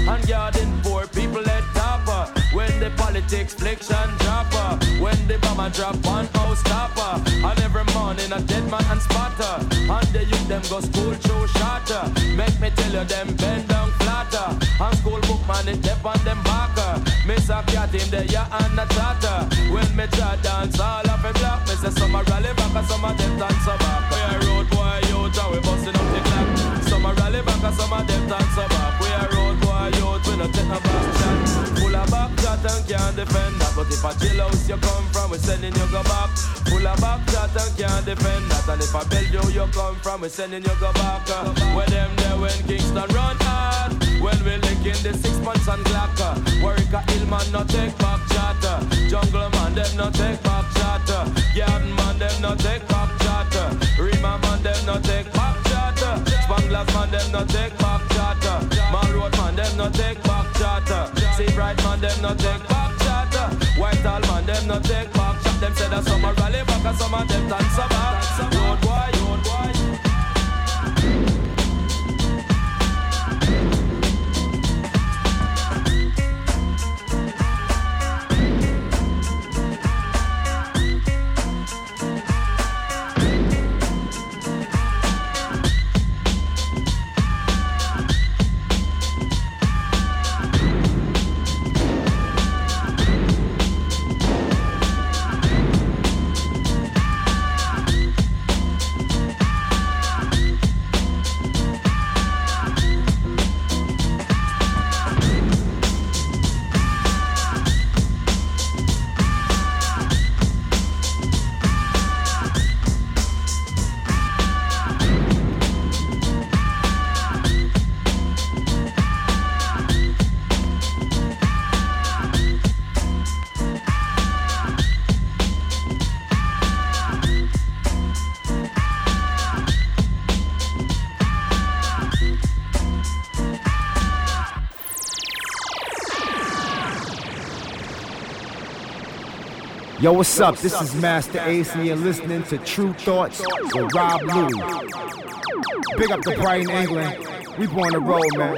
and guarding poor people head topper. When the politics fliction dropper. When the bomber drop one house stopper. And every morning a dead man and spotter. And the youth them go school through shatter. Make me tell you them bend down flatter. And school book man it dep on them backer. Miss a cat him there yeah and a tatter. When me try dance all of a block. Me say some a rally back and some them dance back. We a road boy youth and we busting up the clock. Some a rally back and some them can't defend that. But if a jail house you come from, we're sending you go back. Full of back chat and can't defend that. And if a Belgium you you come from, we're sending you go back. Uh, Where them there when Kingston run hard. When we linking the six months and Glocker. Uh, Warwick a Hillman no take back chatter. Uh, jungle man them no take back chatter. Garden uh, man them no take back chatter. Rima man them no take back chatter. Spanglers man them no take back chatter. Mall road man them no take back chatter. Bright man them no take back chatter. White Hall man them no take back chat. Them say that some a rally back and some of them dance a back. Road boy, road boy. Yo, what's up? This is Masta Ace, and you're listening to Tru Thoughts with Rob Luis. Big up to Brighton, England. We born to roll, man.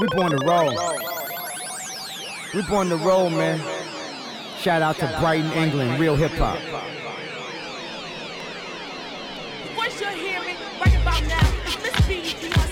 We born to roll. We born to roll, man. Shout out to Brighton, England. Real hip hop. You're hearing right about now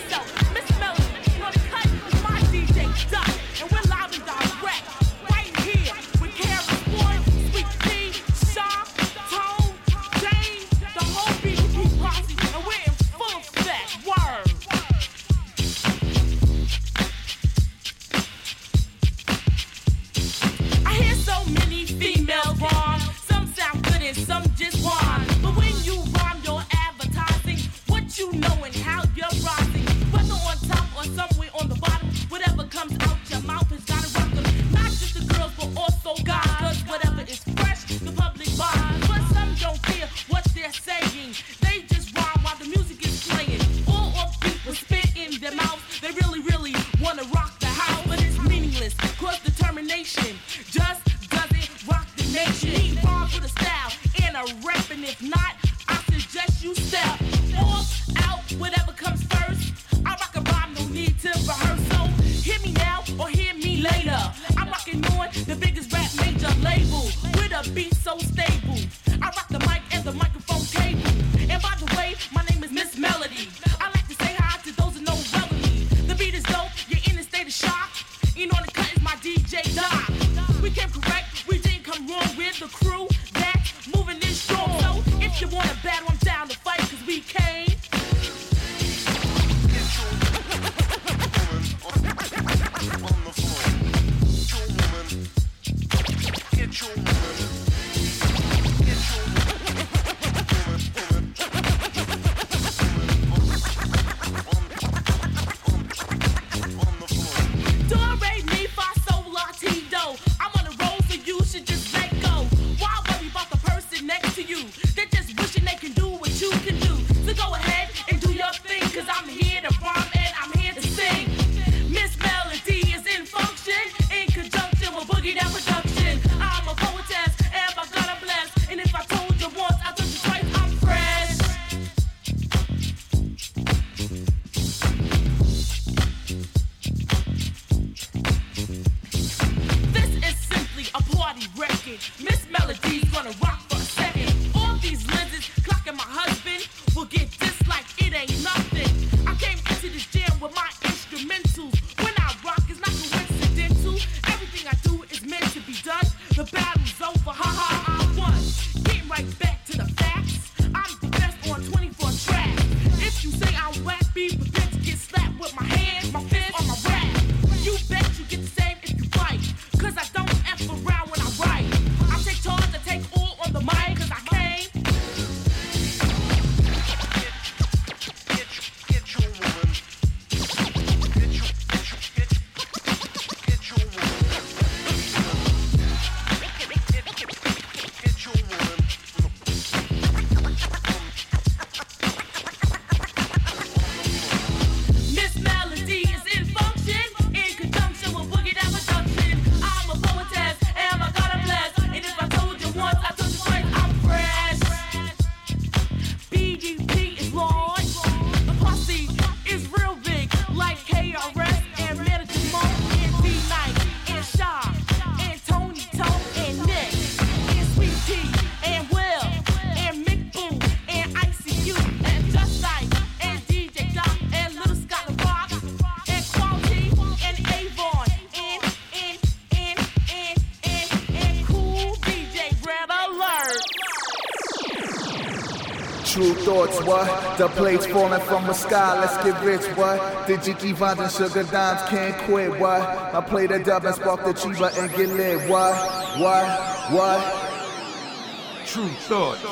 Thoughts, what? The plates falling from the sky, let's get rich, what? The Jiki Vines and Sugar Dimes can't quit, what? I play the dub and spark the chiba and get lit, what? What? What? Tru Thoughts.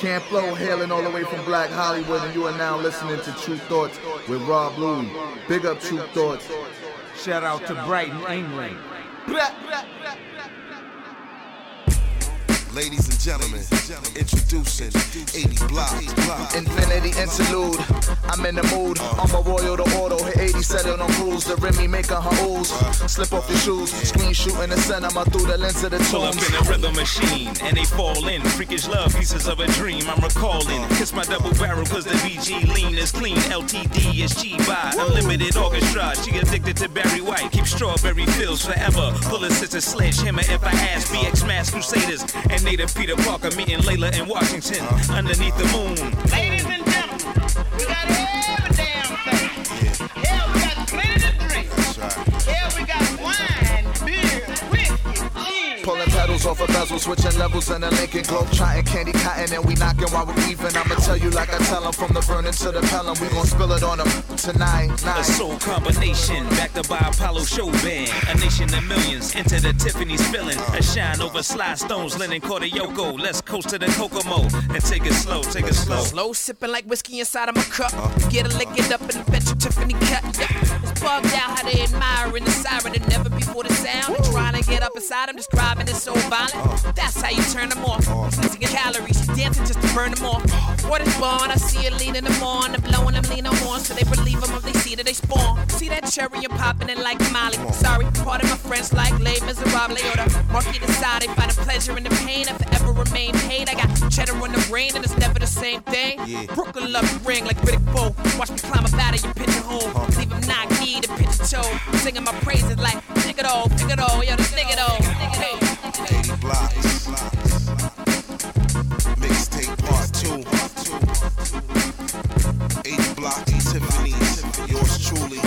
Camp Lo hailing all the way from Black Hollywood, and you are now listening to Tru Thoughts with Rob Luis. Big up Tru Thoughts. Shout out to Brighton, England. Ladies and gentlemen, introducing 80 Block. Infinity interlude. I'm in the mood. I'm a royal to auto. Hit 80 set it on cruise. The Remy making her ooze. Slip off your shoes. Screen shooting the cinema through the lens of the Pull up tombs. in a rhythm machine and they fall in. Freakish love, pieces of a dream. I'm recalling. Kiss my double barrel cause the BG lean is clean. LTD is G by unlimited orchestra. She addicted to Barry White. Keep strawberry fills forever. Pull a sister sledgehammer if I ask. BX Mass Crusaders and native Peter Parker meeting Layla in Washington uh-huh. underneath the moon. Ladies and gentlemen, we got every damn thing. Yeah, gin. Pulling pedals off a bezel, switching levels in the Lincoln Globe, trotting candy cotton, and we knocking while we weaving. I'ma tell you like I tell 'em from the burning to the pelham. We gon' spill it on them tonight. A soul combination, backed up by Apollo show band. A nation of millions, into the Tiffany's filling. A shine over sly stones, linen quarter Yoko. Let's coast to the Kokomo and take it slow, take it slow. Slow sipping like whiskey inside of my cup. Get a lick it up and bet you Tiffany cut. Yeah. It's bugged out how they admiring the siren and never before the sound. They trying to get up inside them, describing it so violent. That's how you turn them off. Sneezing your calories, dancing just to burn them off. What is born? I see it leading them on. I'm blowing them lean on so they believe them if they see that they spawn. See that cherry and popping it like Molly. Sorry, part of my friends like Les Miserables or the market inside. They find a pleasure in the pain I ever remain paid. I got cheddar on the brain and it's never the same thing. Yeah. Brooklyn love the ring like Riddick Bowe. Watch me climb up out of your pigeonhole. Leave him knock knee to pitch a toe. Singing my praises like, dig it all, dig it all, yo, just dig it all. Hey. 80 blocks. Mixtape part two. 80 blocks, Tiffany's. Yours truly.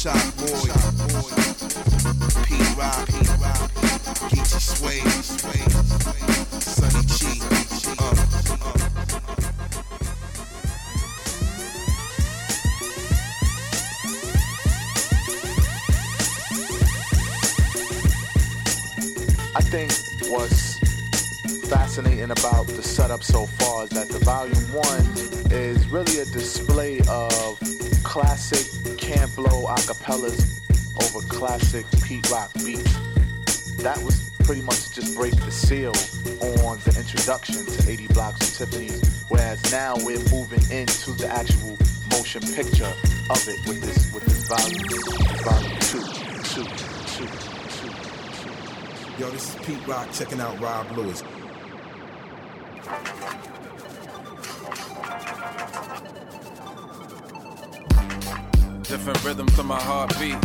Chop Boy. P Sway. Sunny Chi. Uh, uh. Fascinating about the setup so far is that the volume one is really a display of classic Camp Lo acapellas over classic Pete Rock beats. That was pretty much just break the seal on the introduction to 80 Blocks and Tiffany's, whereas now we're moving into the actual motion picture of it with this with this volume, volume two, two. Yo, this is Pete Rock checking out Rob Luis. Different rhythms to my heartbeat.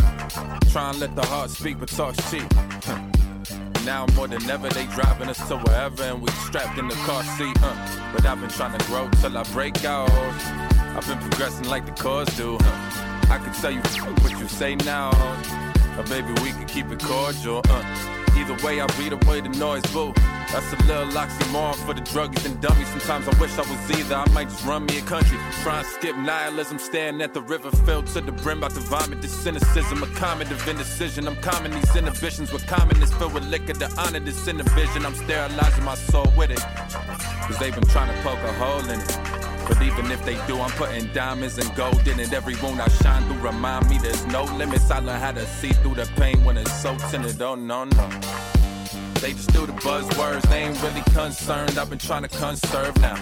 Try and let the heart speak, but talk's cheap. [LAUGHS] Now more than ever, they driving us to wherever, and we strapped in the car seat. Uh. But I've been trying to grow till I break out. I've been progressing like the cars do. Uh. I could tell you what you say now, or maybe we could keep it cordial. Uh. Either way, I beat away the noise, boo. That's a little oxymoron for the druggies and dummies. Sometimes I wish I was either. I might just run me a country. Try and skip nihilism, staring at the river filled to the brim, about to vomit this cynicism. A comment of indecision. I'm calming these inhibitions with calmness filled with liquor to honor this inhibition. I'm sterilizing my soul with it. Cause they've been trying to poke a hole in it. But even if they do, I'm putting diamonds and gold in it. Every wound I shine through remind me there's no limits. I learn how to see through the pain when it's so tinted. Oh no, no. They just do the buzzwords, they ain't really concerned. I've been trying to conserve now.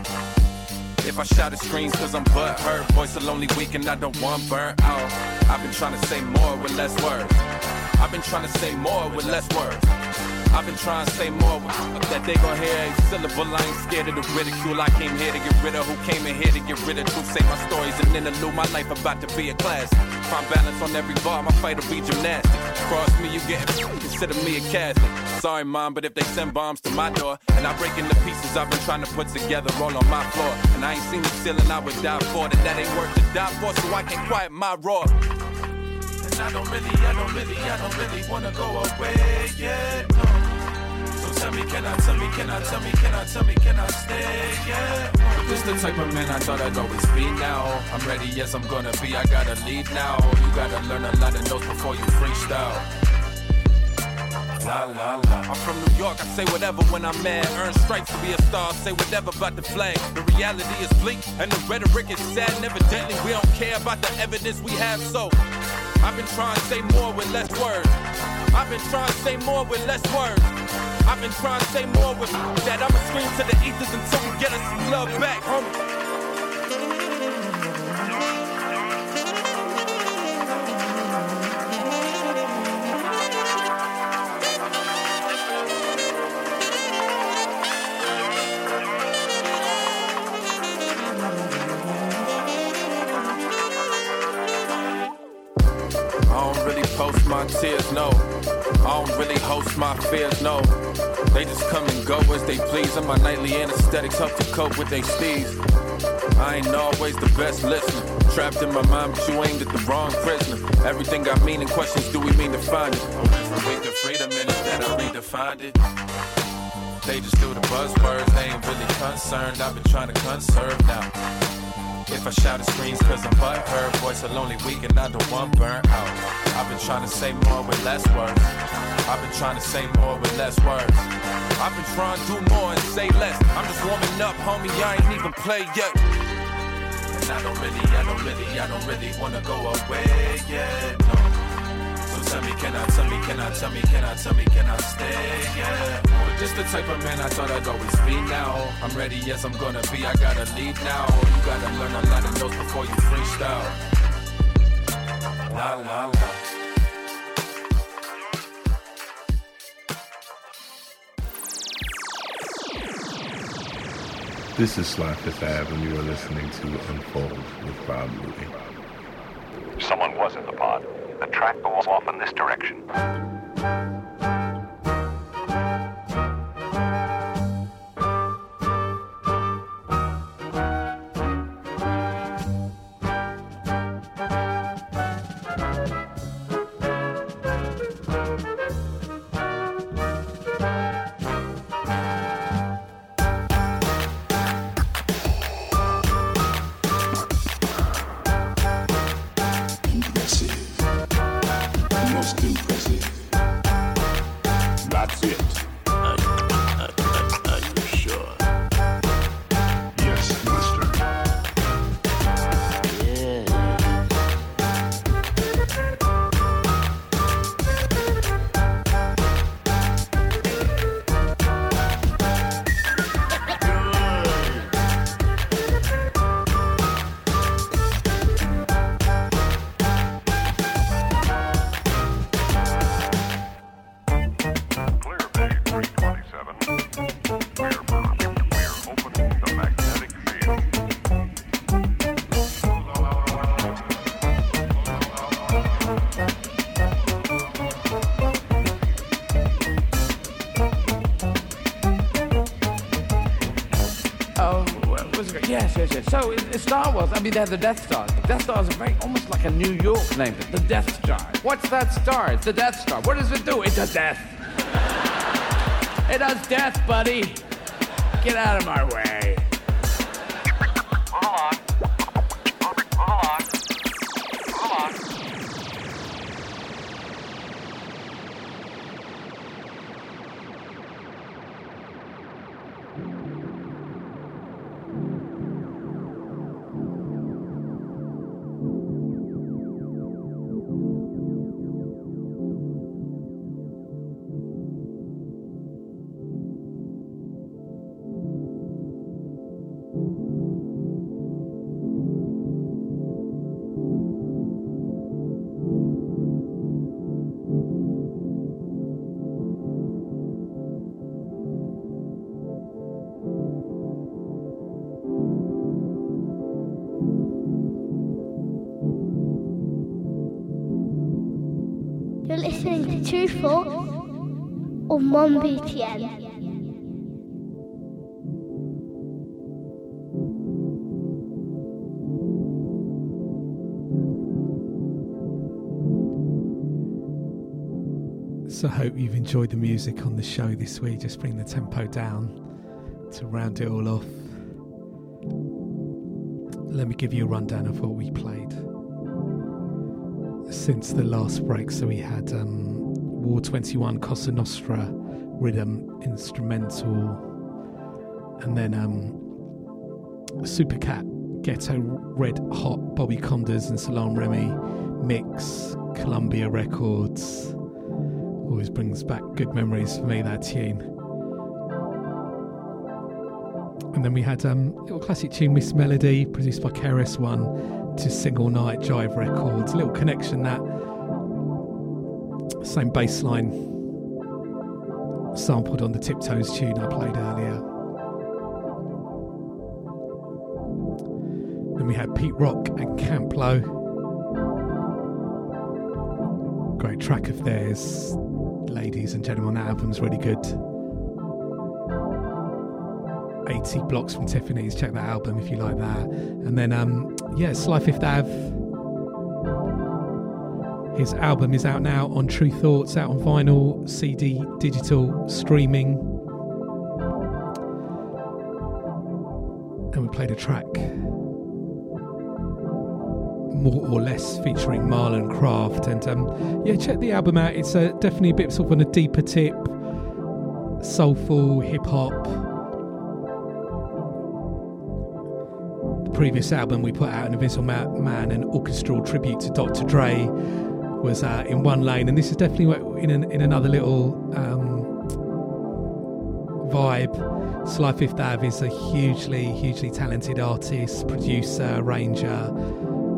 If I shout at screens cause I'm butt hurt, voice will only weak and I don't want burnt out. I've been trying to say more with less words. I've been trying to say more with less words. I've been trying to say more that they gon' hear a syllable. I ain't scared of the ridicule. I came here to get rid of who came in here to get rid of truth. Say my stories and interlude. My life about to be a class. Find balance on every bar. My fight will be gymnastic. Cross me, you getting [LAUGHS] consider me a Catholic. Sorry, mom, but if they send bombs to my door and I break into pieces I've been trying to put together all on my floor, and I ain't seen the ceiling I would die for, then that ain't worth to die for, so I can't quiet my roar. I don't really, I don't really, I don't really wanna go away yet, no. Tell me, can I, tell me, can I, tell me, can I, tell me, can I stay, yeah? This the type of man I thought I'd always be now. I'm ready, yes, I'm gonna be, I gotta leave now. You gotta learn a lot of notes before you freestyle. La la la. I'm from New York, I say whatever when I'm mad. Earn stripes to be a star, say whatever about the flag. The reality is bleak, and the rhetoric is sad. And evidently, we don't care about the evidence we have, so I've been trying to say more with less words. I've been trying to say more with less words. I've been trying to say more with that. I'ma scream to the ethers until we get us some love back, homie. I don't really post my tears, no. Don't really host my fears, no. They just come and go as they please, and my nightly anesthetics help to cope with their steeds. I ain't always the best listener. Trapped in my mind, but you aimed at the wrong prisoner. Everything got meaning, questions do we mean to find it? From weak to freedom, and instead I redefined it. They just do the buzzwords, they ain't really concerned. I've been trying to conserve now. If I shout at screens cause I'm butthurt, voice will only weak and don't want burnt out. I've been trying to say more with less words. I've been trying to say more with less words. I've been trying to do more and say less. I'm just warming up, homie, I ain't even played yet. And I don't really, I don't really, I don't really wanna go away yet, no. So tell me, can I, tell me, can I, tell me, can I, tell me, can I stay, yeah. But just the type of man I thought I'd always be now. I'm ready, yes, I'm gonna be, I gotta leave now. You gotta learn a lot of notes before you freestyle. La la la. This is Sly Fifth Ave, and you are listening to Unfold with Rob Luis. Someone was in the pod. The track goes off in this direction. Mean, they're the Death Star. The Death Star is very almost like a New York name. The Death Star. What's that star? It's the Death Star. What does it do? It does death. it does death, buddy. Get out of my way. Enjoyed the music on the show this week. Just bring the tempo down to round it all off. Let me give you a rundown of what we played since the last break. So we had um, War 21 Cosa Nostra rhythm instrumental, and then um, Supercat Ghetto Red Hot Bobby Konders and Salaam Remi mix Columbia Records. Always brings back good memories for me that tune. And then we had um, a little classic tune, Miss Melody, produced by KRS One to Single Night Jive Records. A little connection that same bass line sampled on the Tiptoes tune I played earlier. Then we had Pete Rock and Camp Lo. Great track of theirs, ladies and gentlemen. That album's really good. 80 blocks from Tiffany's. Check that album if you like that. And then, um, yeah, Sly Fifth Ave. His album is out now on Tru Thoughts, out on vinyl, CD, digital, streaming. And we played a track, more or less, featuring Marlon Craft. And um, yeah, check the album out. It's uh, definitely a bit sort of on a deeper tip, soulful, hip hop. The previous album we put out, An Ma- Man, an orchestral tribute to Dr. Dre, was uh, in one lane, and this is definitely in an, in another little um, vibe. Sly Fifth Ave is a hugely, hugely talented artist, producer, arranger,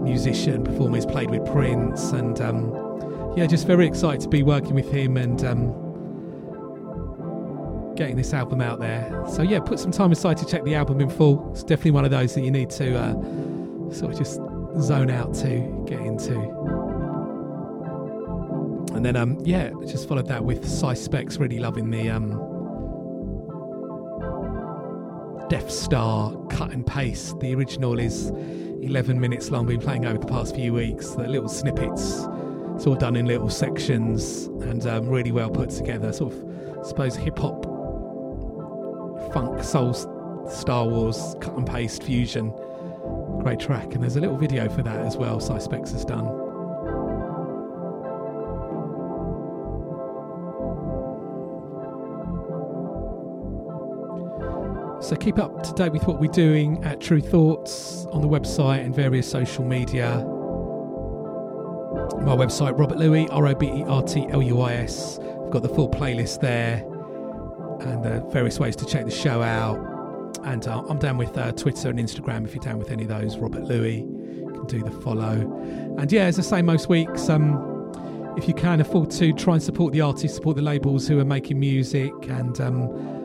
musician, performer. He's played with Prince, and um, yeah, just very excited to be working with him and um, getting this album out there. So yeah, put some time aside to check the album in full. It's definitely one of those that you need to uh, sort of just zone out to, get into. And then um, yeah, just followed that with Cy Specs. Really loving the um, Death Star cut and paste. The original is 11 minutes long. Been playing over the past few weeks. The little snippets, it's all done in little sections and um, really well put together. Sort of, I suppose, hip hop, funk, soul, Star Wars cut and paste fusion. Great track, and there's a little video for that as well. Cy Specs has done. So keep up to date with what we're doing at Tru Thoughts on the website and various social media. My website, Robert Luis, R O B E R T L U I S. I've got the full playlist there and uh, various ways to check the show out. And uh, I'm down with uh, Twitter and Instagram if you're down with any of those. Robert Luis, you can do the follow. And yeah, as I say most weeks, um, if you can afford to, try and support the artists, support the labels who are making music and. Um,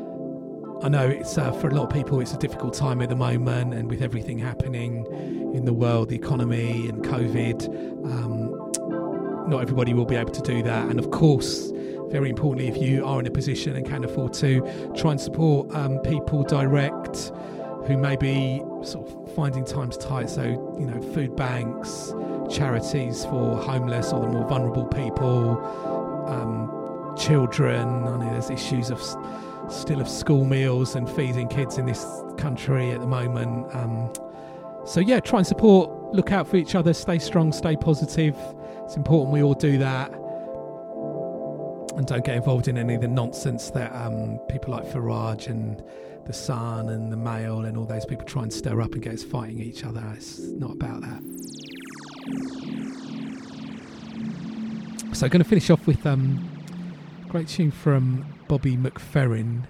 I know it's uh, for a lot of people it's a difficult time at the moment, and with everything happening in the world, the economy and COVID, um, not everybody will be able to do that. And of course, very importantly, if you are in a position and can afford to, try and support um, people direct who may be sort of finding times tight. So you know, food banks, charities for homeless or the more vulnerable people, um, children. I know there's issues of still of school meals and feeding kids in this country at the moment. Um, so yeah, try and support, look out for each other, stay strong, stay positive. It's important we all do that. And don't get involved in any of the nonsense that um, people like Farage and the Sun and the Mail and all those people try and stir up and get us fighting each other. It's not about that. So, I'm going to finish off with um, great tune from Bobby McFerrin.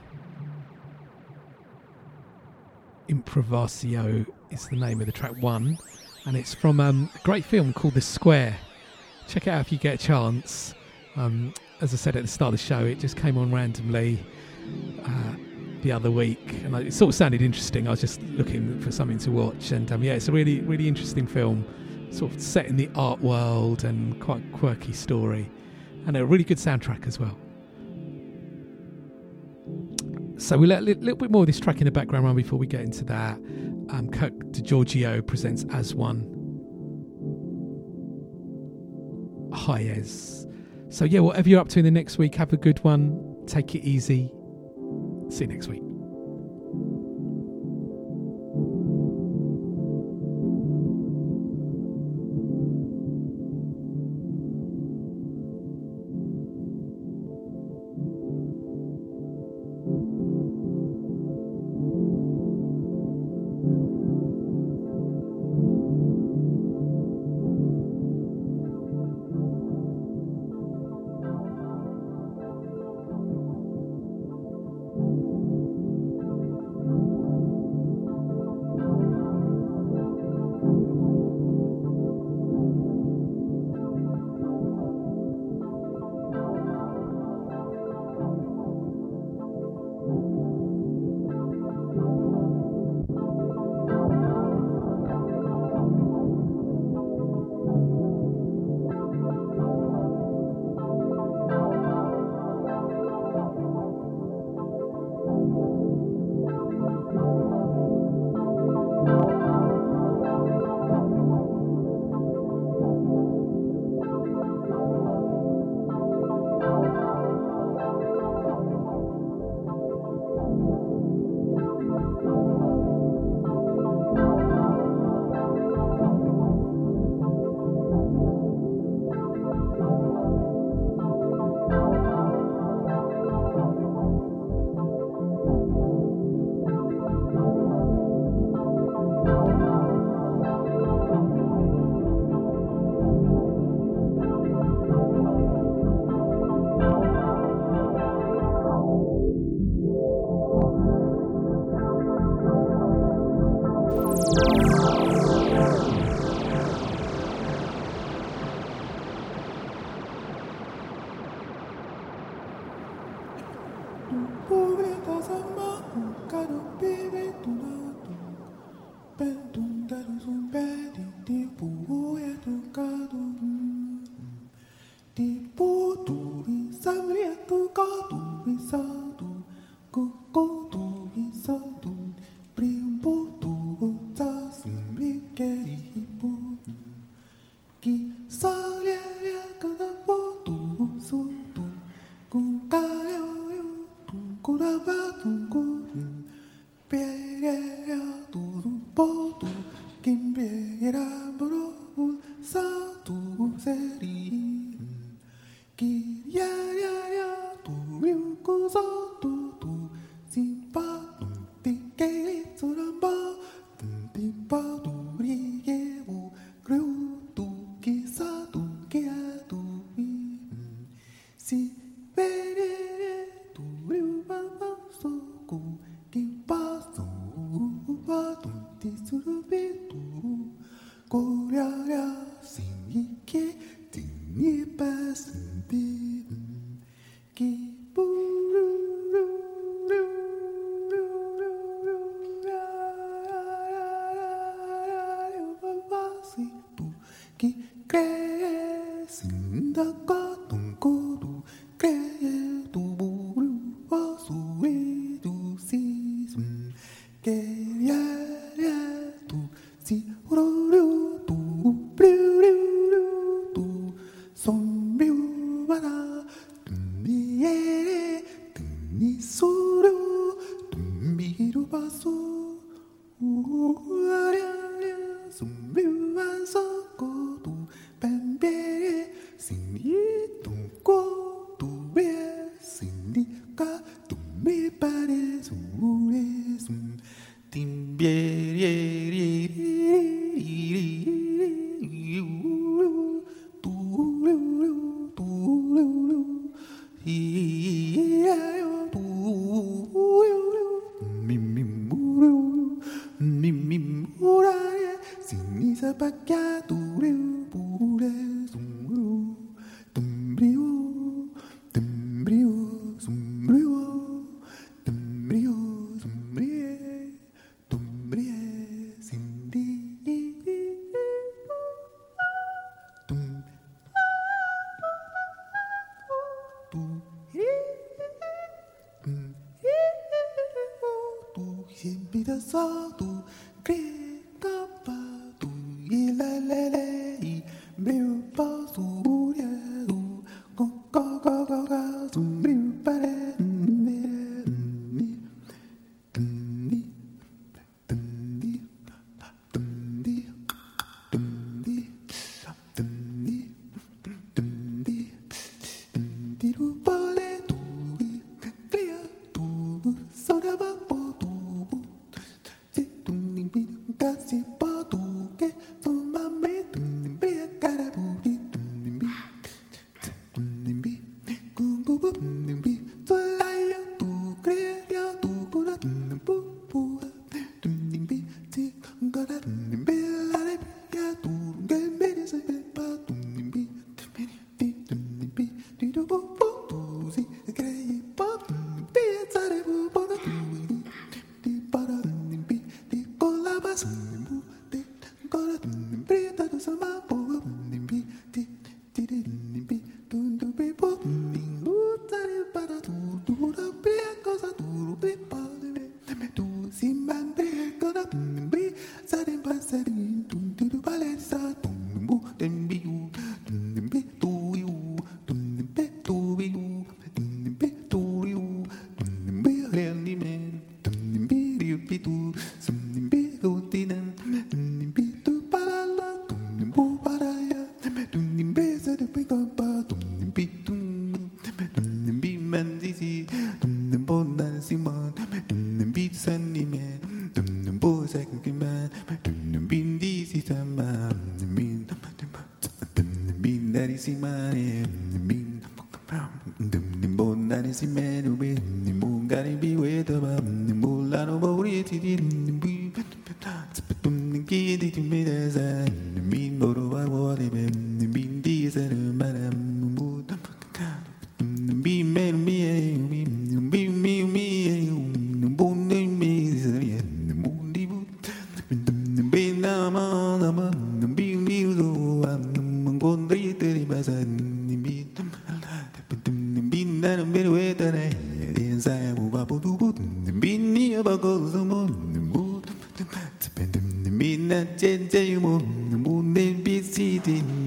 Improvisio is the name of the track one, and it's from um, a great film called The Square. Check it out if you get a chance. Um, as I said at the start of the show, it just came on randomly uh, the other week, and it sort of sounded interesting. I was just looking for something to watch, and um, yeah, it's a really, really interesting film, sort of set in the art world and quite quirky story, and a really good soundtrack as well. So we'll let a little bit more of this track in the background run before we get into that. Um, Kirk Degiorgio presents As One. Hi, Ez. So yeah, whatever you're up to in the next week, have a good one. Take it easy. See you next week. yeah. Minnet ceceymun, bu ne bisidin